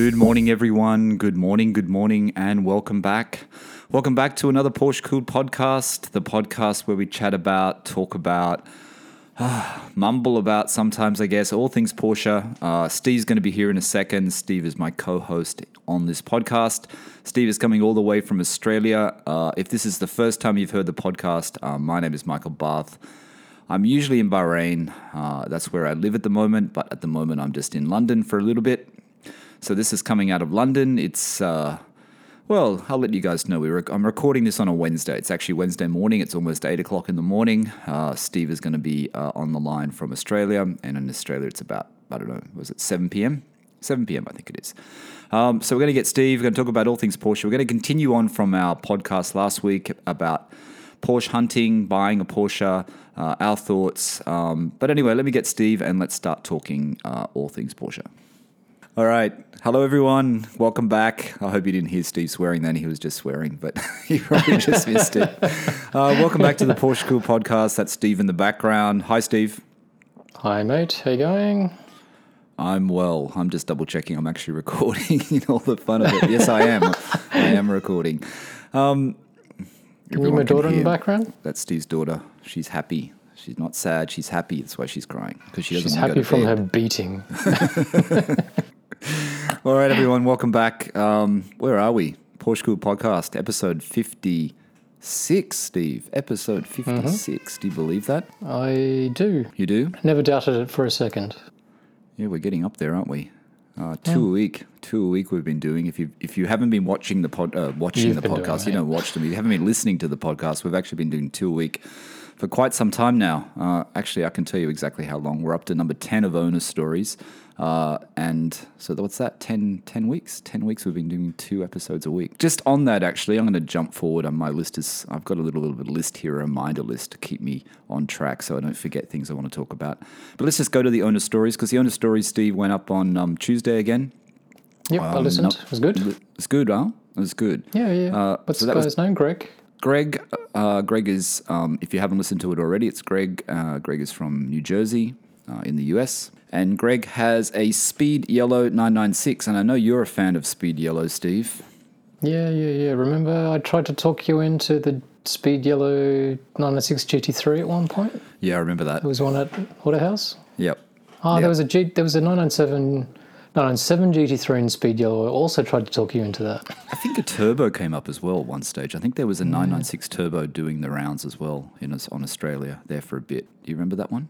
Good morning, everyone. Good morning, good morning, and welcome back. Welcome back to another Porsche Cool podcast, the podcast where we chat about, talk about, mumble about sometimes, I guess, all things Porsche. Uh, Steve's going to be here in a second. Steve is my co host on this podcast. Steve is coming all the way from Australia. Uh, if this is the first time you've heard the podcast, uh, my name is Michael Barth. I'm usually in Bahrain. Uh, that's where I live at the moment, but at the moment I'm just in London for a little bit. So this is coming out of London. It's uh, well, I'll let you guys know. We rec- I'm recording this on a Wednesday. It's actually Wednesday morning. It's almost eight o'clock in the morning. Uh, Steve is going to be uh, on the line from Australia, and in Australia it's about I don't know, was it seven p.m. 7 p.m. I think it is. Um, so we're going to get Steve. We're going to talk about all things Porsche. We're going to continue on from our podcast last week about Porsche hunting, buying a Porsche, uh, our thoughts. Um, but anyway, let me get Steve and let's start talking uh, all things Porsche. All right. Hello, everyone. Welcome back. I hope you didn't hear Steve swearing then. He was just swearing, but you probably just missed it. Uh, welcome back to the Porsche Cool podcast. That's Steve in the background. Hi, Steve. Hi, mate. How you going? I'm well. I'm just double checking. I'm actually recording in all the fun of it. Yes, I am. I am recording. Um, Can you my daughter in the background? That's Steve's daughter. She's happy. She's not sad. She's happy. That's why she's crying because she doesn't She's happy from her beating. All right, everyone, welcome back. Um, where are we? Porsche Cool Podcast, episode 56, Steve. Episode 56. Do you believe that? I do. You do? Never doubted it for a second. Yeah, we're getting up there, aren't we? Uh, two a week, two a week. We've been doing. If you if you haven't been watching the pod, uh, watching You've the been doing podcast, it, you know, watch them. If you haven't been listening to the podcast, we've actually been doing two a week for quite some time now. Uh, actually, I can tell you exactly how long. We're up to number ten of owner stories, uh, and so what's that? 10, 10 weeks. Ten weeks. We've been doing two episodes a week. Just on that, actually, I'm going to jump forward on my list. Is I've got a little, little bit of list here, a reminder list to keep me on track, so I don't forget things I want to talk about. But let's just go to the owner stories because the owner stories, Steve, went up on um, Tuesday again. Yep, I Um, listened. no- It was good. It's good, huh? It was good. Yeah, yeah. Uh, What's so the that was- guy's name? Greg? Greg, uh, Greg is, um, if you haven't listened to it already, it's Greg. Uh, Greg is from New Jersey uh, in the US. And Greg has a Speed Yellow 996. And I know you're a fan of Speed Yellow, Steve. Yeah, yeah, yeah. Remember I tried to talk you into the Speed Yellow 996 GT3 at one point? Yeah, I remember that. There was one at Autohouse. Yep. Oh, Yeah. there was a G, there was a 997, 997 GT3 in Speed Yellow. I also tried to talk you into that. I think a turbo came up as well at one stage. I think there was a 996 turbo doing the rounds as well in on Australia there for a bit. Do you remember that one?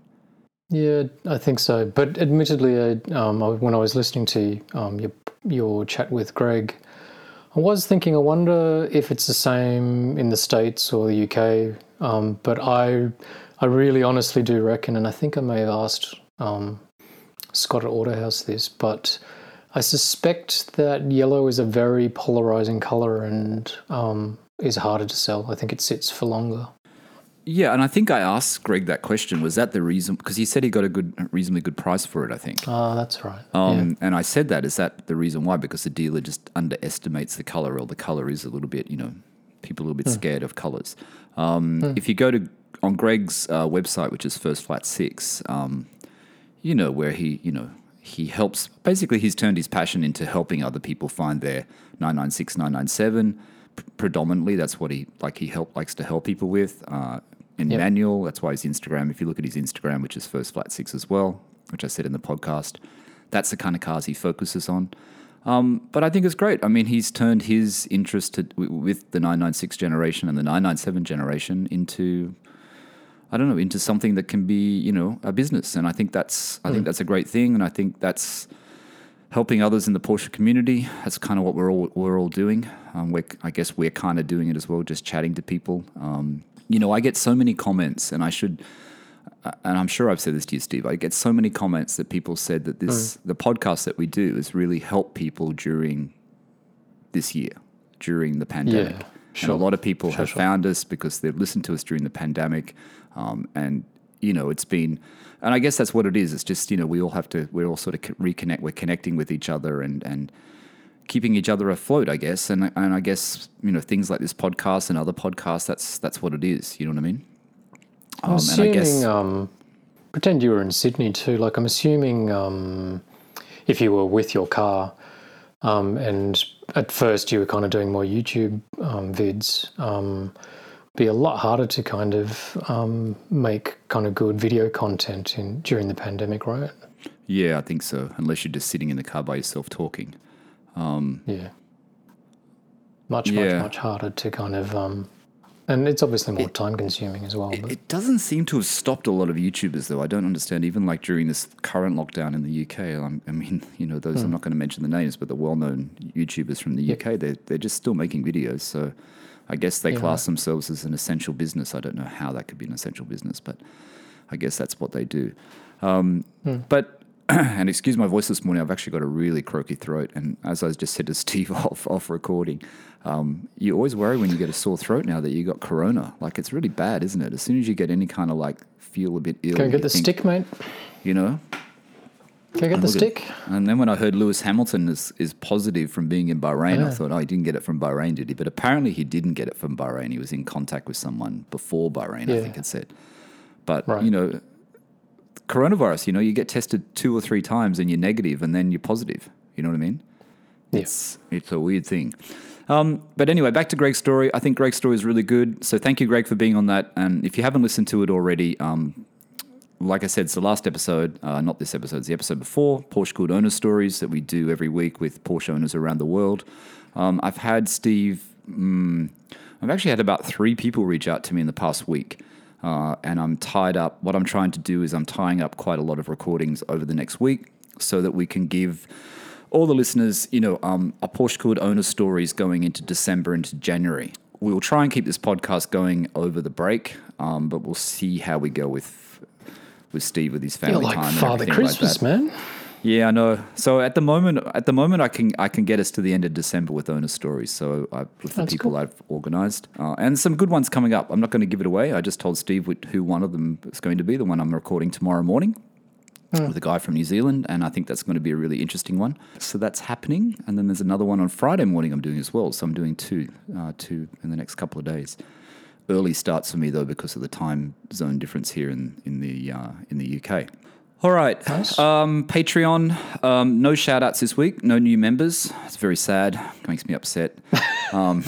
Yeah, I think so. But admittedly, I, um, I- when I was listening to um, your your chat with Greg, I was thinking, I wonder if it's the same in the states or the UK. Um, but I, I really honestly do reckon, and I think I may have asked um, Scott at Autohouse this, but I suspect that yellow is a very polarizing color and um, is harder to sell. I think it sits for longer. Yeah, and I think I asked Greg that question. Was that the reason? Because he said he got a good, reasonably good price for it. I think. Ah, that's right. Um, And I said that is that the reason why? Because the dealer just underestimates the color, or the color is a little bit, you know, people are a little bit scared of colors. Um, If you go to on Greg's uh, website, which is First Flat Six, um, you know where he, you know, he helps. Basically, he's turned his passion into helping other people find their 996, 997. Predominantly, that's what he like. He help likes to help people with. Uh, in Yep. manual, that's why his Instagram. If you look at his Instagram, which is First Flat Six as well, which I said in the podcast, that's the kind of cars he focuses on. Um, but I think it's great. I mean, he's turned his interest to, with the 996 generation and the 997 generation into, I don't know, into something that can be, you know, a business. And I think that's, I think that's a great thing. And I think that's helping others in the Porsche community. That's kind of what we're all we're all doing. Um, we're, I guess we're kind of doing it as well, just chatting to people. Um, you know, I get so many comments, and I should, uh, and I'm sure I've said this to you, Steve. I get so many comments that people said that this the podcast that we do has really helped people during this year, during the pandemic. Yeah, And a lot of people Sure, have sure. found us because they've listened to us during the pandemic, um, and you know, it's been. And I guess that's what it is. It's just you know we all have to. we're all sort of reconnect. We're connecting with each other and and keeping each other afloat. I guess. And and I guess you know things like this podcast and other podcasts. That's that's what it is. You know what I mean? I'm Um, and I assuming, guess um, pretend you were in Sydney too. Like, I'm assuming um, if you were with your car, Um, and at first, you were kind of doing more YouTube um, vids. Um, be a lot harder to kind of um, make kind of good video content in during the pandemic, right? Yeah, I think so. Unless you're just sitting in the car by yourself talking. Yeah. Much, Yeah. much, much harder to kind of, um, and it's obviously more time consuming as well. But It doesn't seem to have stopped a lot of YouTubers, though. I don't understand. Even like during this current lockdown in the UK, I'm, I mean, you know, those I'm not going to mention the names, but the well-known YouTubers from the UK, they're they're just still making videos. So, I guess they Yeah. class themselves as an essential business. I don't know how that could be an essential business, but I guess that's what they do. Um, But and excuse my voice this morning. I've actually got a really croaky throat, and as I just said to Steve off off recording, um, you always worry when you get a sore throat now that you got corona. Like it's really bad, isn't it? As soon as you get any kind of like feel a bit ill, go you get the think, stick, mate. You know. Go get the Look at- stick. And then when I heard Lewis Hamilton is, is positive from being in Bahrain, I thought, oh, he didn't get it from Bahrain, did he? But apparently he didn't get it from Bahrain. He was in contact with someone before Bahrain, I think it said. But, Right. you know, coronavirus, you know, you get tested two or three times and you're negative and then you're positive. You know what I mean? Yeah. It's, it's a weird thing. Um, but anyway, back to Greg's story. I think Greg's story is really good. So thank you, Greg, for being on that. And if you haven't listened to it already, um, like I said, it's the last episode, uh, not this episode, it's the episode before, Porsche Cooled Owner Stories that we do every week with Porsche owners around the world. Um, I've had Steve, mm, I've actually had about three people reach out to me in the past week. Uh, and I'm tied up. What I'm trying to do is I'm tying up quite a lot of recordings over the next week so that we can give all the listeners, you know, um, a Porsche Cooled owner stories going into December, into January. We will try and keep this podcast going over the break, um, but we'll see how we go with with Steve with his family You're like time Father Christmas, like man. Yeah, I know. So at the moment, at the moment, I can I can get us to the end of December with owner stories. So I, with the That's people cool. I've organised, uh, and some good ones coming up. I'm not going to give it away. I just told Steve who one of them is going to be. The one I'm recording tomorrow morning Hmm. with a guy from New Zealand, and I think that's going to be a really interesting one. So that's happening, and then there's another one on Friday morning I'm doing as well. So I'm doing two, uh, two in the next couple of days. Early starts for me though because of the time zone difference here in in the uh, in the UK. All right, Nice. um, Patreon. Um, no shout outs this week. No new members. It's very sad. It makes me upset. Don't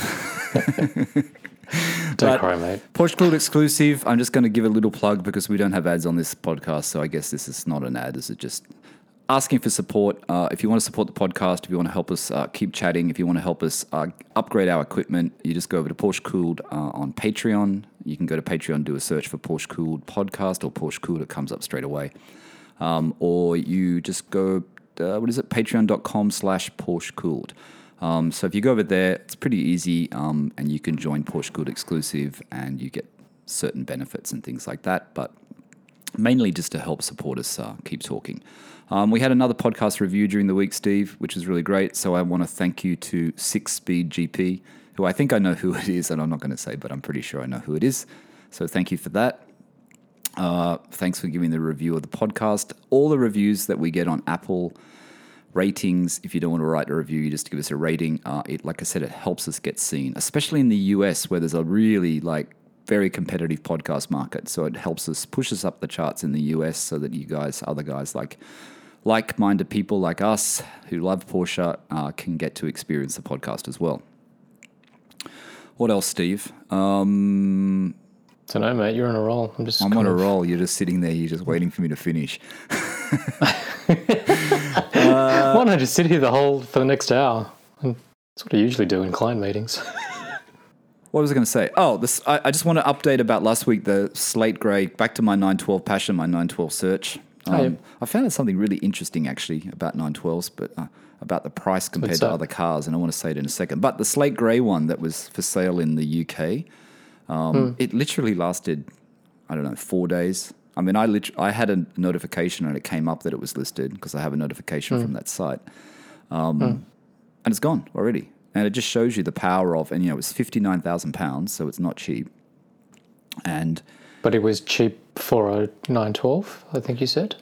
cry, mate. Porsche Cool exclusive. I'm just going to give a little plug because we don't have ads on this podcast. So I guess this is not an ad. This is just asking for support. Uh, if you want to support the podcast, if you want to help us uh, keep chatting, if you want to help us uh, upgrade our equipment, you just go over to Porsche Cooled uh, on Patreon. You can go to Patreon, do a search for Porsche Cooled podcast or Porsche Cooled. It comes up straight away. Um, or you just go, uh, what is it? Patreon.com slash Porsche Cooled. Um, so if you go over there, it's pretty easy, um, and you can join Porsche Cooled exclusive, and you get certain benefits and things like that. But mainly just to help support us uh, keep talking. Um, we had another podcast review during the week, Steve, which was really great. So I want to thank you to Six Speed GP, who I think I know who it is, and I'm not going to say, but I'm pretty sure I know who it is. So thank you for that. Uh, thanks for giving the review of the podcast. All the reviews that we get on Apple ratings, if you don't want to write a review, you just give us a rating. Uh, it, like I said, it helps us get seen, especially in the US where there's a really like very competitive podcast market. So it helps us push us up the charts in the US so that you guys, other guys like like-minded people like us who love Porsche, uh, can get to experience the podcast as well. What else, Steve? Um, Don't know, mate. You're on a roll. I'm just. I'm on a of- roll. You're just sitting there. You're just waiting for me to finish. Why don't I just sit here the whole for the next hour? That's what I usually do in client meetings. What was I going to say? Oh, this, I, I just want to update about last week the slate grey. Back to my 912 passion, my 912 search. Um, Oh, yeah. I found out something really interesting actually about 912s, but uh, about the price compared to other cars, and I want to say it in a second. But the slate grey one that was for sale in the UK, um, Hmm. it literally lasted, I don't know, four days. I mean, I lit- I had a notification and it came up that it was listed because I have a notification Hmm. from that site, um, and it's gone already. And it just shows you the power of, and you know, it's fifty nine thousand pounds, so it's not cheap. And but it was cheap for a 912, I think you said.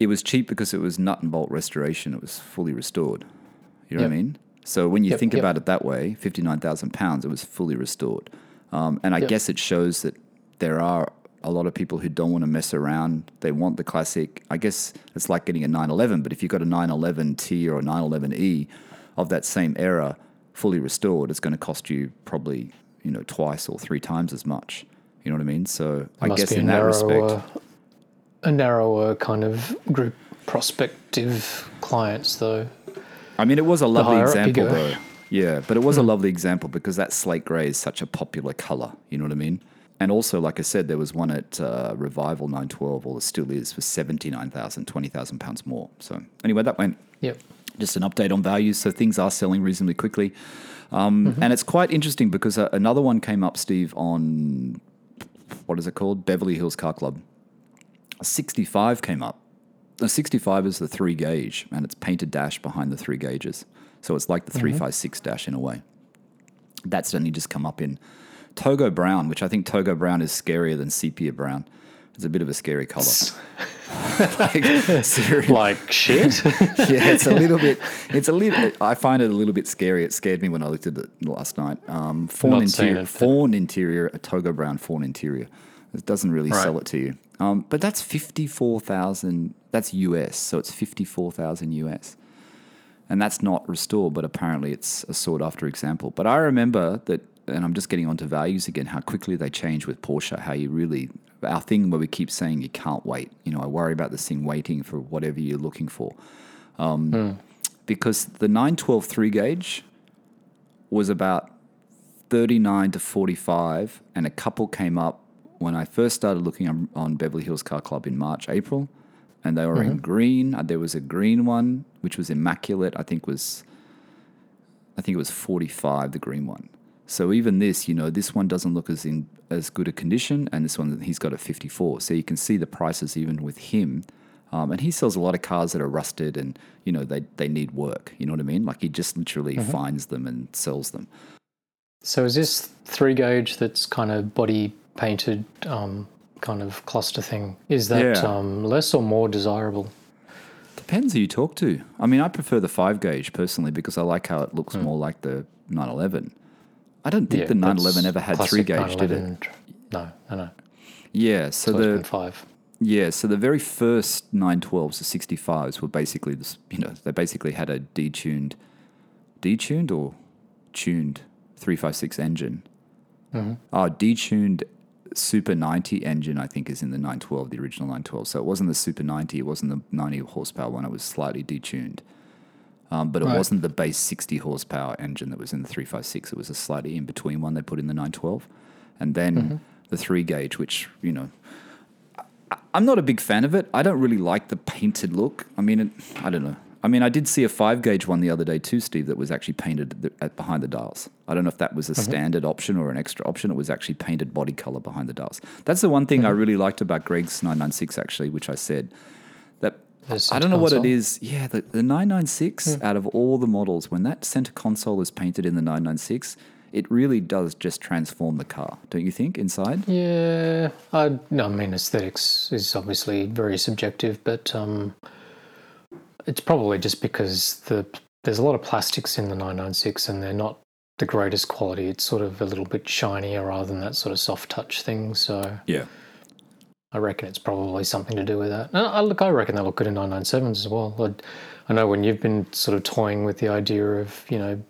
it was cheap because it was nut and bolt restoration. It was fully restored. You know what I mean? So when you Yep, think yep. about it that way, fifty nine thousand pounds, it was fully restored. Um, and I Yep. guess it shows that there are a lot of people who don't want to mess around. They want the classic. I guess it's like getting a 911, but if you've got a 911 T or a 911 E, of that same era, fully restored, it's going to cost you probably you know twice or three times as much. You know what I mean? So I guess in that respect, a narrower kind of group prospective clients, though. I mean, it was a lovely higher up you example, though. Yeah, but it was a lovely example because that slate grey is such a popular color. You know what I mean? And also, like I said, there was one at uh, Revival 912, or it still is, for 79,000, 20,000 pounds more. So, anyway, that went Yep. just an update on values. So, things are selling reasonably quickly. Um, And it's quite interesting because uh, another one came up, Steve, on what is it called? Beverly Hills Car Club. A 65 came up. The 65 is the three gauge, and it's painted dash behind the three gauges. So it's like the 356 dash in a way. That's only just come up in Togo Brown, which I think Togo Brown is scarier than sepia brown. It's a bit of a scary color. like. Like shit. yeah, it's a little bit. It's a little. I find it a little bit scary. It scared me when I looked at it last night. Um, fawn Not interior, fawn interior, a togo brown fawn interior. It doesn't really Right. sell it to you. Um, but that's fifty four thousand. That's US, so it's fifty four thousand US, and that's not restored. But apparently, it's a sought after example. But I remember that, and I'm just getting onto values again. How quickly they change with Porsche. How you really our thing where we keep saying you can't wait. You know, I worry about this thing waiting for whatever you're looking for um, hmm. because the 912 3 gauge was about 39 to 45 and a couple came up when I first started looking on, on Beverly Hills Car Club in March, April, and they were in green. Uh, There was a green one which was immaculate. I think was I think it was 45 the green one. So even this, you know, this one doesn't look as in as good a condition, and this one he's got a 54. So you can see the prices even with him. Um, and he sells a lot of cars that are rusted and you know they, they need work. You know what I mean? Like he just literally finds them and sells them. so is this three gauge that's kind of body painted um, kind of cluster thing? Is that Yeah. um, less or more desirable? Depends who you talk to. I mean, I prefer the five gauge personally because I like how it looks hmm. more like the 911. I don't think the 911 ever had three gauge, did it? No, no, no. Yeah. So the five. Yeah, so the very first 912s, the 65s, were basically this, you know, they basically had a detuned, detuned or tuned 356 engine. Oh, detuned Super 90 engine, I think, is in the 912, the original 912. So it wasn't the Super 90, it wasn't the 90 horsepower one, it was slightly detuned. Um, but it Right. wasn't the base 60 horsepower engine that was in the 356. It was a slightly in between one they put in the 912. And then the three gauge, which, you know, I'm not a big fan of it. I don't really like the painted look. I mean, it, I don't know. I mean, I did see a five gauge one the other day too, Steve, that was actually painted at the, at behind the dials. I don't know if that was a standard option or an extra option. It was actually painted body color behind the dials. That's the one thing I really liked about Greg's 996, actually, which I said that I don't know what it is. Yeah, the, the 996 out of all the models, when that center console is painted in the 996, it really does just transform the car, don't you think, inside? Yeah, I, no, I mean aesthetics is obviously very subjective, but um, it's probably just because the there's a lot of plastics in the 996 and they're not the greatest quality. It's sort of a little bit shinier rather than that sort of soft touch thing. So Yeah. I reckon it's probably something to do with that. And I look, I reckon they look good in 997s as well. I, I know when you've been sort of toying with the idea of you know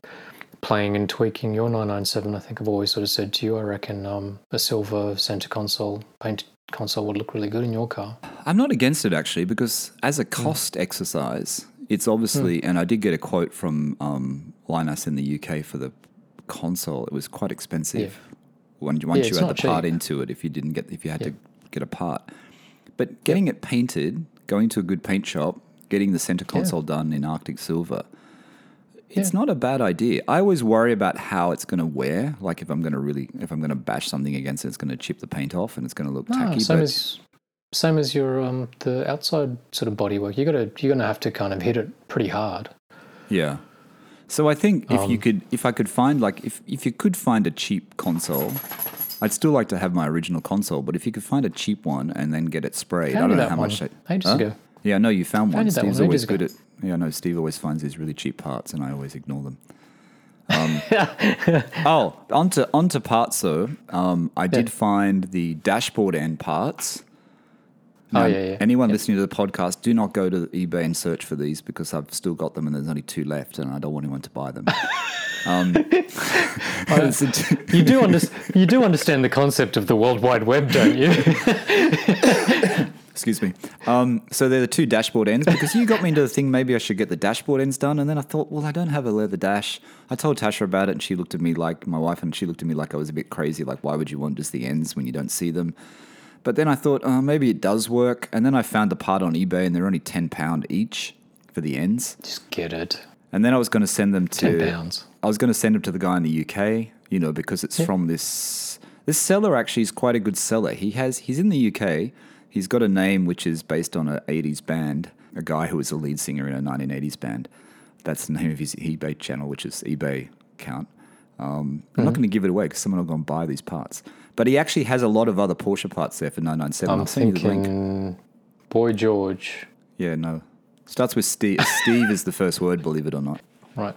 playing and tweaking your 997, I think I've always sort of said to you, I reckon um, a silver center console painted console would look really good in your car. I'm not against it actually because as a cost exercise, it's obviously, and I did get a quote from um, Linus in the UK for the console. It was quite expensive when once it's you had the not part into it. If you didn't get, if you had to get a part, but getting it painted, going to a good paint shop, getting the center console done in Arctic silver. It's not a bad idea. I always worry about how it's going to wear. Like if I'm going to really, if I'm going to bash something against it, it's going to chip the paint off and it's going to look No, tacky. same but- as same as your um, the outside sort of bodywork. You got to you're gonna have to kind of hit it pretty hard. Yeah. So I think if Um, you could, if I could find like, if if you could find a cheap console, I'd still like to have my original console. But if you could find a cheap one and then get it sprayed, I don't know how one much. They, ages Huh? ago. Yeah, I know you found one. you that Steve's one always ages good ago. at. Yeah, I know Steve always finds these really cheap parts, and I always ignore them. Um, oh, onto onto parts though. Um, I did find the dashboard end parts. Oh, yeah, yeah. Anyone listening to the podcast, do not go to eBay and search for these because I've still got them and there's only two left, and I don't want anyone to buy them. um, it's You do, under- you do understand the concept of the World Wide Web, don't you? Excuse me. Um, so they're the two dashboard ends because you got me into the thing. Maybe I should get the dashboard ends done, and then I thought, well, I don't have a leather dash. I told Tasha about it, and she looked at me like my wife, and she looked at me like I was a bit crazy. Like, why would you want just the ends when you don't see them? But then I thought, oh, maybe it does work. And then I found the part on eBay, and they're only ten pound each for the ends. Just get it. And then I was going to send them to. Ten pounds. I was going to send them to the guy in the UK, you know, because it's from this this seller actually is quite a good seller. He has he's in the UK. He's got a name which is based on an 80s band, a guy who was a lead singer in a 1980s band. That's the name of his eBay channel, which is eBay account. Um, I'm not going to give it away because someone will go and buy these parts. But he actually has a lot of other Porsche parts there for 997. I'm I'll the link. thinking, Boy George. Yeah, no. Starts with Steve. Steve is the first word, believe it or not. Right.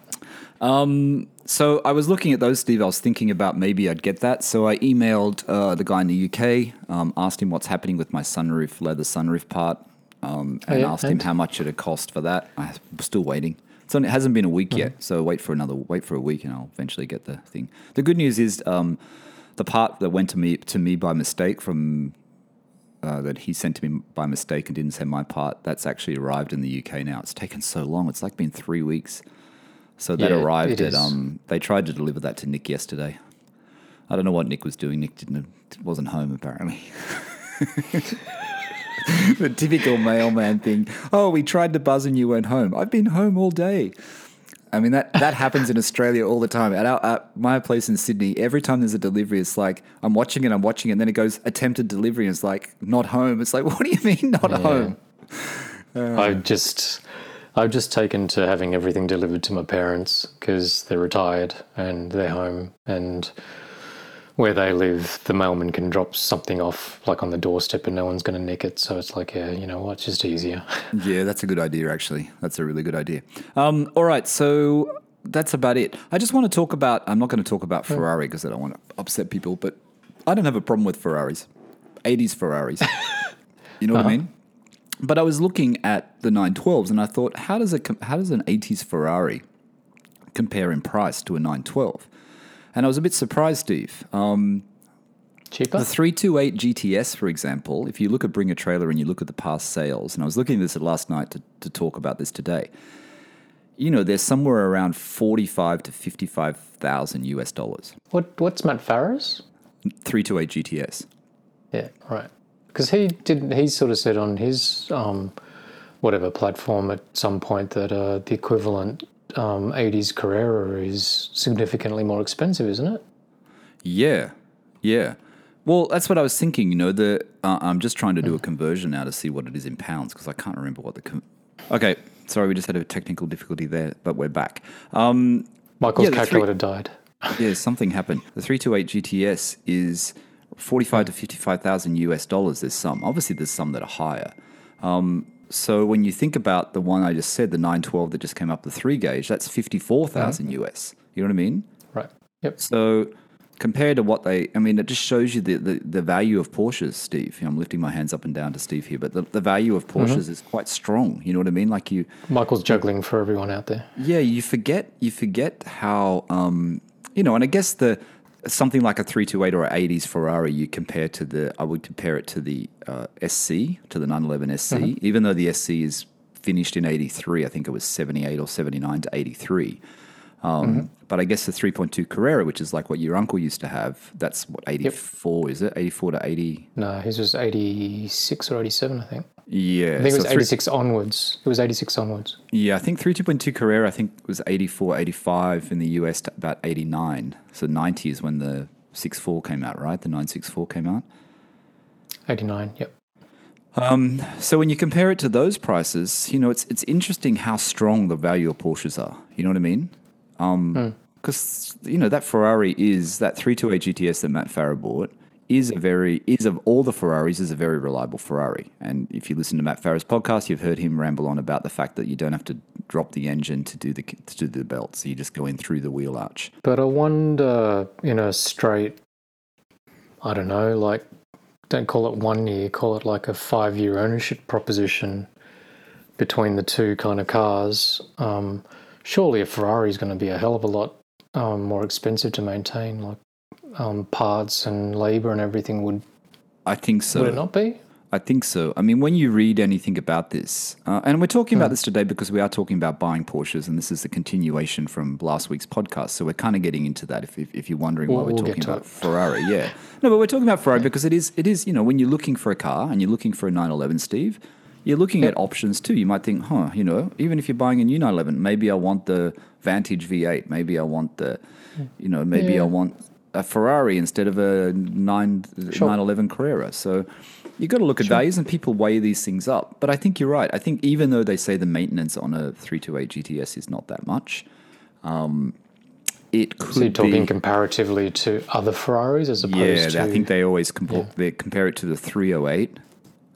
So I was looking at those, Steve. I was thinking about maybe I'd get that. So I emailed uh, the guy in the UK, um, asked him what's happening with my sunroof, leather sunroof part, um, and Oh, yeah, asked him how much it had cost for that. I'm still waiting. Only, it hasn't been a week Mm-hmm. yet, so wait for another wait for a week, and I'll eventually get the thing. The good news is um, the part that went to me to me by mistake from uh, that he sent to me by mistake and didn't send my part. That's actually arrived in the UK now. It's taken so long. It's like been three weeks. So that Yeah, arrived at um. They tried to deliver that to Nick yesterday. I don't know what Nick was doing. Nick didn't wasn't home apparently. the typical mailman thing. Oh, we tried to buzz and you weren't home. I've been home all day. I mean that that happens in Australia all the time. At, our, at my place in Sydney, every time there's a delivery, it's like I'm watching it, I'm watching it, and then it goes attempted delivery, and it's like not home. It's like what do you mean not home? I've just, I've just taken to having everything delivered to my parents because they're retired and they're home, and where they live, the mailman can drop something off like on the doorstep, and no one's going to nick it. So it's like, yeah, you know what, just easier. Yeah, that's a good idea, actually. That's a really good idea. Um, all right, so that's about it. I just want to talk about, I'm not going to talk about Ferrari because I don't want to upset people, but I don't have a problem with Ferraris, 80s Ferraris. you know what I mean? But I was looking at the 912s and I thought, how does, com- how does an 80s Ferrari compare in price to a 912? And I was a bit surprised, Steve. Um, Cheaper. the 328 GTS, for example, if you look at Bring a Trailer and you look at the past sales, and I was looking at this last night to, to talk about this today, you know, there's somewhere around 45 to 55,000 US dollars. What What's Matt Farah's? 328 GTS. Yeah, right. Because he did. He sort of said on his um, whatever platform at some point that uh, the equivalent um, 80s Carrera is significantly more expensive, isn't it? Yeah, yeah. Well, that's what I was thinking. You know, the uh, I'm just trying to do a conversion now to see what it is in pounds because I can't remember what the. Com- okay, sorry, we just had a technical difficulty there, but we're back. Um, Michael's Yeah, the three- calculator died. yeah, something happened. The 328 GTS is 45 to 55,000 US dollars. There's some. Obviously, there's some that are higher. Um, so when you think about the one I just said, the 912 that just came up, the three gauge, that's 54,000 US. You know what I mean? Right. Yep. So compared to what they, I mean, it just shows you the, the, the value of Porsches, Steve. You know, I'm lifting my hands up and down to Steve here, but the, the value of Porsches is quite strong. You know what I mean? Like you, Michael's juggling for everyone out there. yeah, you forget you forget how um, you know, and I guess the something like a three two eight or an eighties Ferrari, you compare to the I would compare it to the uh, SC to the 911 SC, even though the SC is finished in eighty three. I think it was seventy eight or seventy nine to eighty three. Um, But I guess the 3.2 Carrera, which is like what your uncle used to have, that's what 84 is it? 84 to 80. No, his was 86 or 87, I think. Yeah, I think it was so three- 86 onwards. It was 86 onwards. Yeah, I think 3.2 Carrera, I think was 84, 85 in the US to about 89. So 90 is when the 6.4 came out, right? The 964 came out. 89, yep. Um, so when you compare it to those prices, you know, it's it's interesting how strong the value of Porsches are. You know what I mean? Because you know that Ferrari is that 328 GTS that Matt Farah bought is a very is of all the Ferraris is a very reliable Ferrari. And if you listen to Matt Farah's podcast, you've heard him ramble on about the fact that you don't have to drop the engine to do the to do the belt, so you just go in through the wheel arch. But I wonder in a straight, I don't know, like don't call it one year, call it like a five year ownership proposition between the two kind of cars. Um, surely a Ferrari is going to be a hell of a lot um, more expensive to maintain, like um, parts and labor and everything would I think so. would it not be? I think so. I mean, when you read anything about this, uh, and we're talking Hmm. about this today because we are talking about buying Porsches, and this is the continuation from last week's podcast. So we're kind of getting into that. If, if, if you're wondering why We'll- we're we'll talking about it. Ferrari, yeah, no, but we're talking about Ferrari because it is it is you know when you're looking for a car and you're looking for a 911, Steve, you're looking at options too. You might think, huh, you know, even if you're buying a new 911, maybe I want the Vantage V8, maybe I want the, you know, maybe Yeah. I want a Ferrari instead of a 9 Sure. 911 Carrera. So you've got to look at values and people weigh these things up. But I think you're right. I think even though they say the maintenance on a 328 GTS is not that much, um, it could So you're talking be. comparatively to other Ferraris as opposed Yeah, to. I think they always Yeah. they compare it to the 308.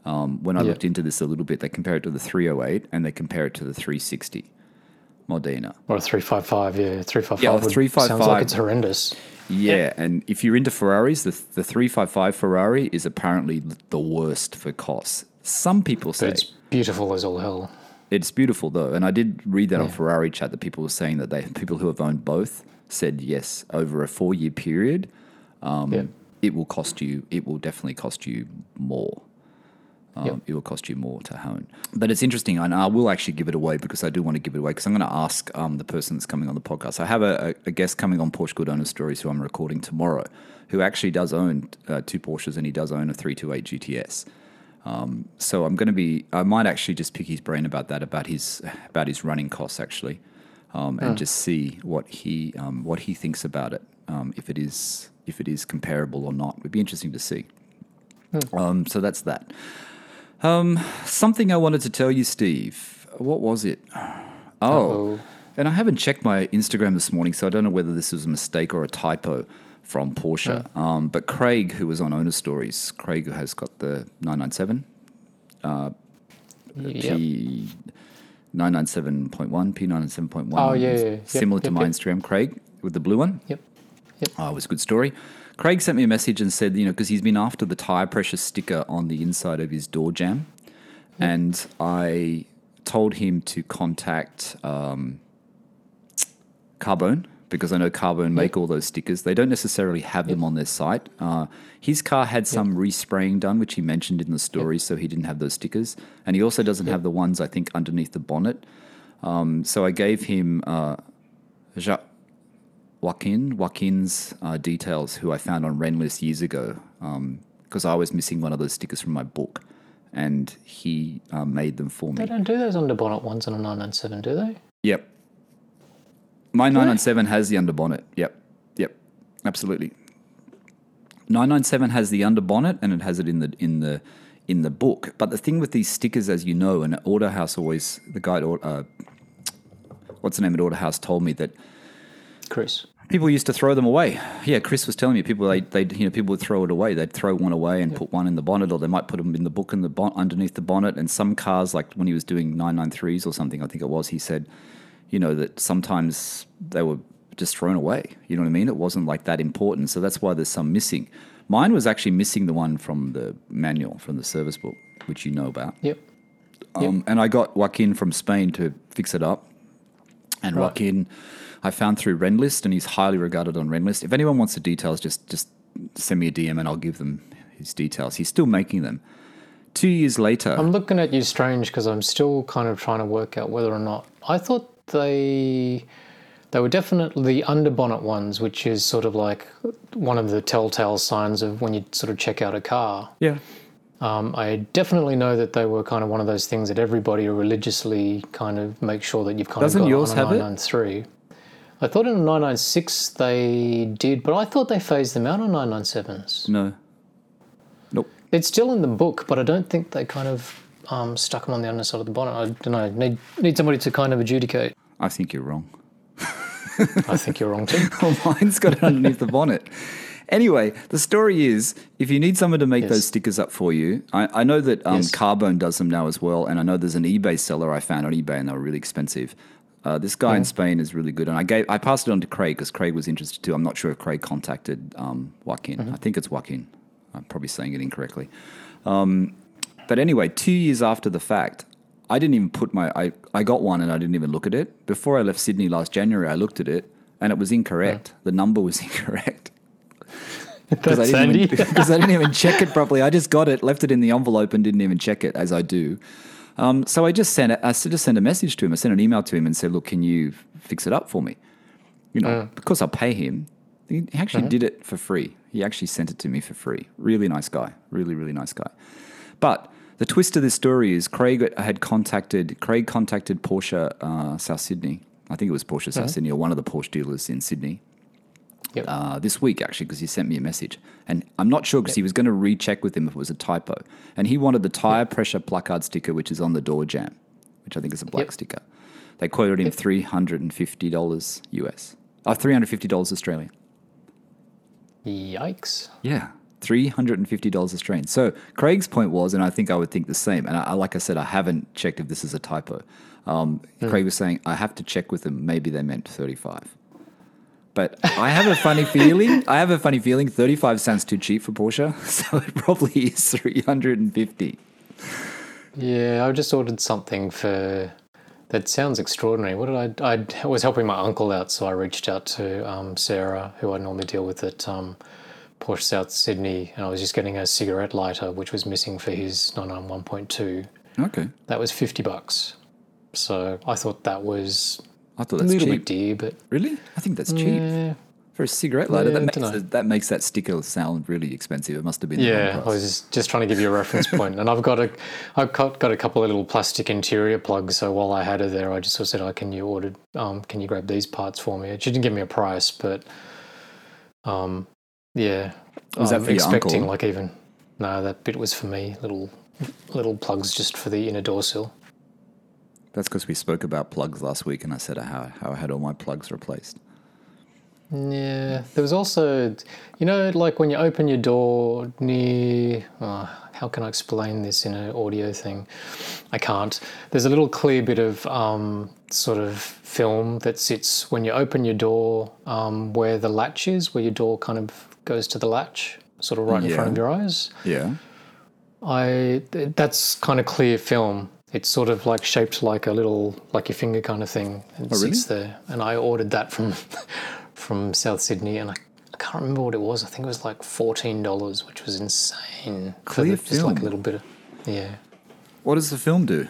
Um, when I Yeah. looked into this a little bit, they compare it to the 308 and they compare it to the 360 Modena. or a 355, yeah. 355 Yeah, a would- sounds like it's horrendous. Yeah, and if you're into Ferraris, the the 355 Ferrari is apparently the worst for costs. Some people say But it's beautiful as all hell. It's beautiful though, and I did read that on Ferrari chat that people were saying that they people who have owned both said yes over a four year period, um, Yeah. it will cost you. It will definitely cost you more. Um, Yep. It will cost you more to hone. But it's interesting, and I will actually give it away because I do want to give it away because I'm going to ask um, the person that's coming on the podcast. I have a, a, guest coming on Porsche Cooled Owner Stories who I'm recording tomorrow, who actually does own uh, two Porsches and he does own a 328 GTS. Um, so I'm going to be. I might actually just pick his brain about that, about his about his running costs actually, um, and just see what he um, what he thinks about it. Um, if it is if it is comparable or not, would be interesting to see. Um, so that's that. Um, something I wanted to tell you, Steve. What was it? Oh, Uh-oh. and I haven't checked my Instagram this morning, so I don't know whether this was a mistake or a typo from Porsche. Um, but Craig, who was on Owner Stories, Craig has got the 997 Yep. P 997.1, P997.1. Oh, yeah, yeah, yeah. Yep, Similar to yep, my yep. Instagram, Craig, with the blue one. Yep. Oh, it was a good story. Craig sent me a message and said, you know, because he's been after the tire pressure sticker on the inside of his door jamb. And I told him to contact um, Carbone because I know Carbone make all those stickers. They don't necessarily have them on their site. Uh, his car had some respraying done, which he mentioned in the story, so he didn't have those stickers. And he also doesn't have the ones, I think, underneath the bonnet. Um, so I gave him uh, Ja- Joaquin, Joaquin's uh, details, who I found on Rennlist years ago, because I was missing one of those stickers from my book, and he uh, made them for me. They don't do those under bonnet ones on a 997, do they? Yep. My 997 has the underbonnet. Yep. Yep. Absolutely. 997 has the underbonnet and it has it in the in the in the book. But the thing with these stickers, as you know, and Autohouse always the guy at uh, what's the name at Autohouse told me that Chris. People used to throw them away. Yeah, Chris was telling me people they they you know people would throw it away. They'd throw one away and put one in the bonnet, or they might put them in the book in the bon- underneath the bonnet. And some cars, like when he was doing 993s or something, I think it was, he said, you know, that sometimes they were just thrown away. You know what I mean? It wasn't like that important, so that's why there's some missing. Mine was actually missing the one from the manual from the service book, which you know about. Yep. Um, and I got Joaquin from Spain to fix it up. And Right. Joaquin, I found through Rennlist, and he's highly regarded on Rennlist. If anyone wants the details, just just send me a DM, and I'll give them his details. He's still making them. Two years later, I'm looking at you strange because I'm still kind of trying to work out whether or not I thought they they were definitely the underbonnet ones, which is sort of like one of the telltale signs of when you sort of check out a car. yeah, Um, I definitely know that they were kind of one of those things that everybody religiously kind of make sure that you've kind Doesn't of got yours on a have it? 993. I thought in a 996 they did, but I thought they phased them out on 997s. no, nope. It's still in the book, but I don't think they kind of um, stuck them on the underside of the bonnet. I don't know. Need need somebody to kind of adjudicate. I think you're wrong. I think you're wrong too. Well, mine's got it underneath the bonnet. Anyway, the story is if you need someone to make Yes. those stickers up for you, I, I know that um, Yes. Carbone does them now as well, and I know there's an eBay seller I found on eBay, and they were really expensive. Uh, this guy in Spain is really good, and I gave I passed it on to Craig because Craig was interested too. I'm not sure if Craig contacted um, Joaquin. I think it's Joaquin. I'm probably saying it incorrectly. Um, but anyway, two years after the fact, I didn't even put my. I, I got one and I didn't even look at it. Before I left Sydney last January, I looked at it and it was incorrect. The number was incorrect. Because I, didn't even- I didn't even check it properly. I just got it, left it in the envelope, and didn't even check it as I do. Um, so I just sent it. I just sent a message to him. I sent an email to him and said, "Look, can you fix it up for me?" You know, because I'll pay him. He actually did it for free. He actually sent it to me for free. Really nice guy. Really, really nice guy. But the twist of this story is Craig had contacted Craig contacted Porsche uh, South Sydney. I think it was Porsche South Sydney or one of the Porsche dealers in Sydney Yep. uh, this week actually because he sent me a message and I'm not sure because he was going to recheck with him if it was a typo and he wanted the tire pressure placard sticker which is on the door jamb which I think is a black Yep. sticker. They quoted him three hundred and fifty dollars US. Oh, three hundred fifty dollars Australian. Yikes. Yeah, three hundred and fifty dollars Australian. So Craig's point was, and I think I would think the same. And I, like I said, I haven't checked if this is a typo. Um, Craig was saying I have to check with them. Maybe they meant thirty-five. But I have a funny feeling. I have a funny feeling. Thirty-five sounds too cheap for Porsche, so it probably is three hundred and fifty. Yeah, I just ordered something for. That sounds extraordinary. What did I? I was helping my uncle out, so I reached out to um, Sarah, who I normally deal with at um, Porsche South Sydney, and I was just getting a cigarette lighter, which was missing for his 991.2. Okay, That was 50 bucks. So I thought that was I thought a that's little cheap. bit dear, but Really? I think that's cheap yeah, for a cigarette lighter. Yeah, that makes that makes that sticker sound really expensive. It must have been the Yeah, I was just, just trying to give you a reference point, and I've got a, I've got, got a couple of little plastic interior plugs. So while I had her there, I just sort of said, "Oh, can you order? Um, can you grab these parts for me?" She didn't give me a price, but, um, yeah, Was that I'm for your expecting like even no, that bit was for me. Little, little plugs just for the inner door sill. That's because we spoke about plugs last week, and I said how, how I had all my plugs replaced. Yeah, there was also, you know, like when you open your door near. Uh, how can I explain this in an audio thing? I can't. There's a little clear bit of um, sort of film that sits when you open your door um, where the latch is, where your door kind of goes to the latch, sort of right in front of your eyes. Yeah. I that's kind of clear film. It's sort of like shaped like a little like your finger kind of thing. It Oh, really? sits there, and I ordered that from from South Sydney, and I, I can't remember what it was. I think it was like fourteen dollars, which was insane. Clear the- just like a little bit of yeah. What does the film do?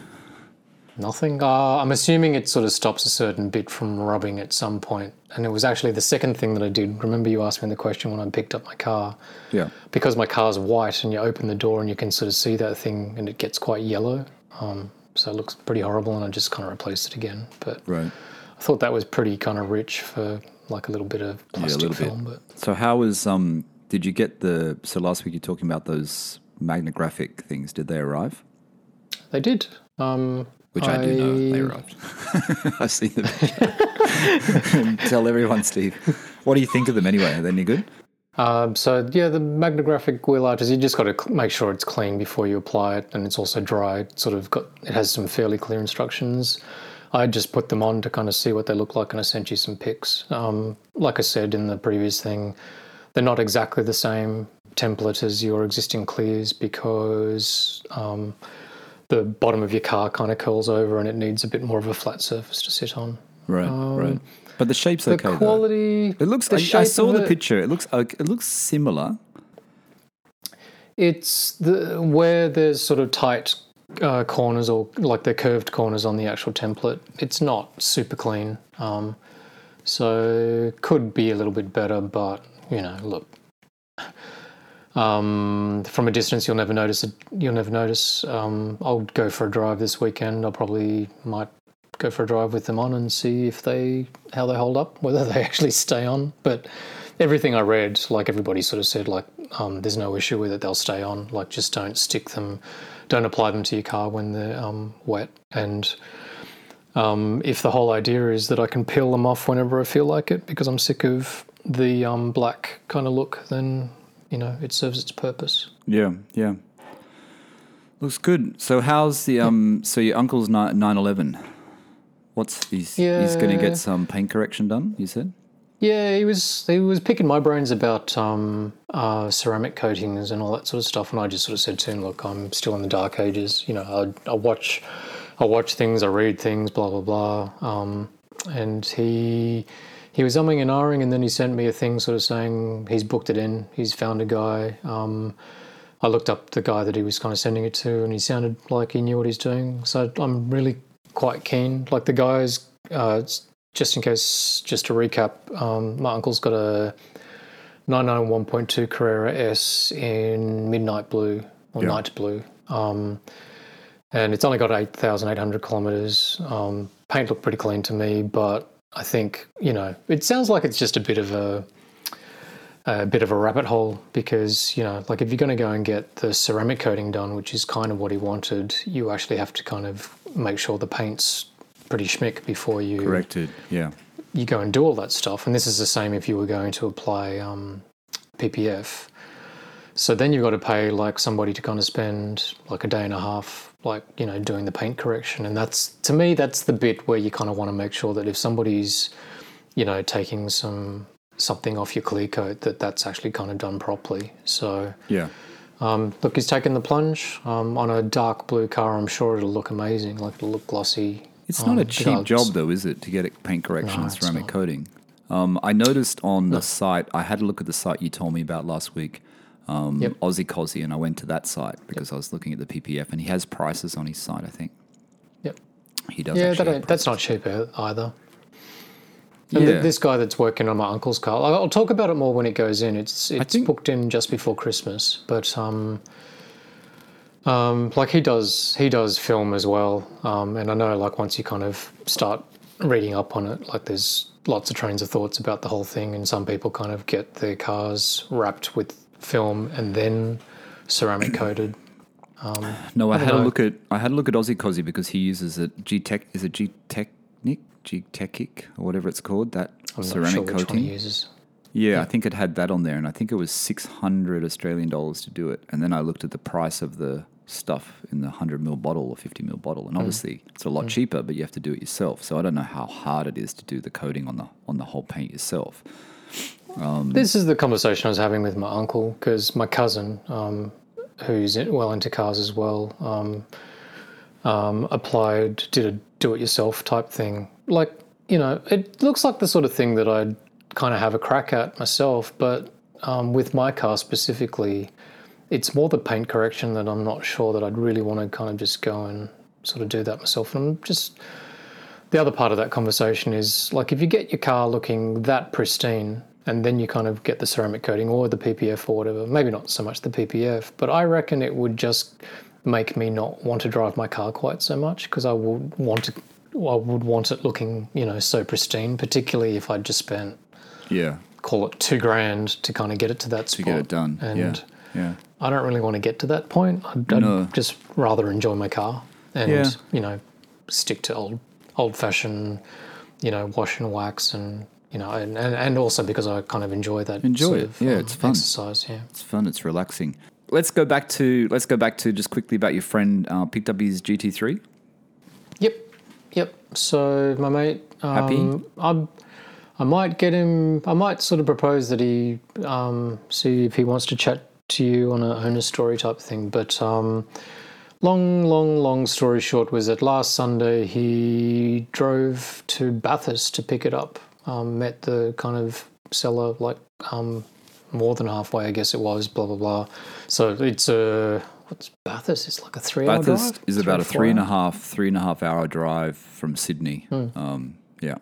Nothing. Uh, I'm assuming it sort of stops a certain bit from rubbing at some point. And it was actually the second thing that I did. Remember, you asked me the question when I picked up my car. Yeah. Because my car's white and you open the door and you can sort of see that thing and it gets quite yellow. Um, so it looks pretty horrible and I just kind of replaced it again. But Right. I thought that was pretty kind of rich for like a little bit of plastic little bit. film. But So how was um? Did you get the? So last week you're talking about those magnographic things. Did they arrive? they did. Um, Which I, do know they arrived. I've seen them. Tell everyone, Steve. What do you think of them anyway? Are they any good? Um, so yeah, the magnographic wheel arches, you just got to make sure it's clean before you apply it, and it's also dry. It sort of got it has some fairly clear instructions. I just put them on to kind of see what they look like, and I sent you some pics. Um, like I said in the previous thing, they're not exactly the same template as your existing clears because um, the bottom of your car kind of curls over, and it needs a bit more of a flat surface to sit on. Right. right. But the shape's The okay. though. quality, It looks. the I, I saw the it- picture. It looks. ok- It looks similar. It's the where there's sort of tight uh, corners or like the curved corners on the actual template. It's not super clean, um, so could be a little bit better. But you know, look, um, from a distance you'll never notice it. You'll never notice. Um, I'll go for a drive this weekend. I'll probably might go for a drive with them on and see if they how they hold up, whether they actually stay on. But everything I read, like everybody sort of said, like um, there's no issue with it. They'll stay on. Like just don't stick them, don't apply them to your car when they're um, wet. And um, if the whole idea is that I can peel them off whenever I feel like it because I'm sick of the um, black kind of look, then you know it serves its purpose. Yeah. Yeah. Looks good. So how's the um? So your uncle's nine eleven. What's he's he's going to get some paint correction done? You said. Yeah, he was he was picking my brains about um, uh, ceramic coatings and all that sort of stuff, and I just sort of said to him, "Look, I'm still in the dark ages. You know, I, I watch, I watch things, I read things, blah blah blah." Um, and he he was umming and ahhing, and then he sent me a thing, sort of saying he's booked it in, he's found a guy. Um, I looked up the guy that he was kind of sending it to, and he sounded like he knew what he's doing. So I'm really quite keen. Like the guys, uh, just in case, just to recap, um, my uncle's got a 991.2 Carrera S in midnight blue or Yeah. night blue. Um, and it's only got 8,800 kilometers. Um, paint looked pretty clean to me, but I think, you know, it sounds like it's just a bit of a, a bit of a rabbit hole because, you know, like if you're going to go and get the ceramic coating done, which is kind of what he wanted, you actually have to kind of make sure the paint's pretty schmick before you Corrected. Yeah. you go and do all that stuff. And this is the same if you were going to apply um, PPF. So then you've got to pay like somebody to kind of spend like a day and a half, like, you know, doing the paint correction. And that's, to me, that's the bit where you kind of want to make sure that if somebody's, you know, taking some, something off your clear coat, that that's actually kind of done properly. So, Yeah. Um, look, he's taken the plunge um, on a dark blue car. I'm sure it'll look amazing. Like it'll look glossy. It's um, not a cheap regardless. job, though, is it, to get a paint correction No, and ceramic coating? Um, I noticed on the site, I had a look at the site you told me about last week, um, Yep. Aussie Cozzy, and I went to that site because I was looking at the PPF, and he has prices on his site, I think. Yep. He does Yeah, that that's not cheap either. And Yeah. th- this guy that's working on my uncle's car, I'll talk about it more when it goes in. It's it's think- booked in just before Christmas, but um, um, like he does he does film as well, um, and I know like once you kind of start reading up on it, like there's lots of trains of thoughts about the whole thing, and some people kind of get their cars wrapped with film and then ceramic coated. Um, No, I, I had a look at I had a look at Aussie Cozzy because he uses a G Tech is it G Technic G Techic or whatever it's called that I'm ceramic sure which one he coating. uses. Yeah, I think it had that on there, and I think it was six hundred Australian dollars to do it. And then I looked at the price of the stuff in the hundred ml bottle or fifty ml bottle, and obviously it's a lot cheaper, but you have to do it yourself. So I don't know how hard it is to do the coating on the on the whole paint yourself. This is the conversation I was having with my uncle because my cousin, um, who's well into cars as well, um, um, applied, did a do-it-yourself type thing. Like, you know, it looks like the sort of thing that I'd kind of have a crack at myself, but um, with my car specifically, it's more the paint correction that I'm not sure that I'd really want to kind of just go and sort of do that myself. And I'm just the other part of that conversation is like if you get your car looking that pristine and then you kind of get the ceramic coating or the PPF or whatever, maybe not so much the PPF, but I reckon it would just make me not want to drive my car quite so much because I would want to I would want it looking, you know, so pristine, particularly if I'd just spent Yeah, call it two grand to kind of get it to that spot to get it done. And yeah, yeah. I don't really want to get to that point. I'd, I'd No. just rather enjoy my car and Yeah. you know stick to old old fashioned, you know, wash and wax and you know, and, and, and also because I kind of enjoy that Enjoy sort it. Yeah, um, it's fun. exercise. Yeah, It's fun. It's relaxing. Let's go back to let's go back to just quickly about your friend uh, picked up his GT3. yep, yep. So my mate, Happy? um, I'm. I might get him. I might sort of propose that he um, see if he wants to chat to you on a owner story type thing. But um, long, long, long story short was that last Sunday he drove to Bathurst to pick it up. Um, met the kind of seller like um, more than halfway, I guess it was. Blah blah blah. So it's a what's Bathurst? It's like a three-hour drive. Bathurst is about a three and a half, three and a half hour drive from Sydney. Hmm. Um, yeah,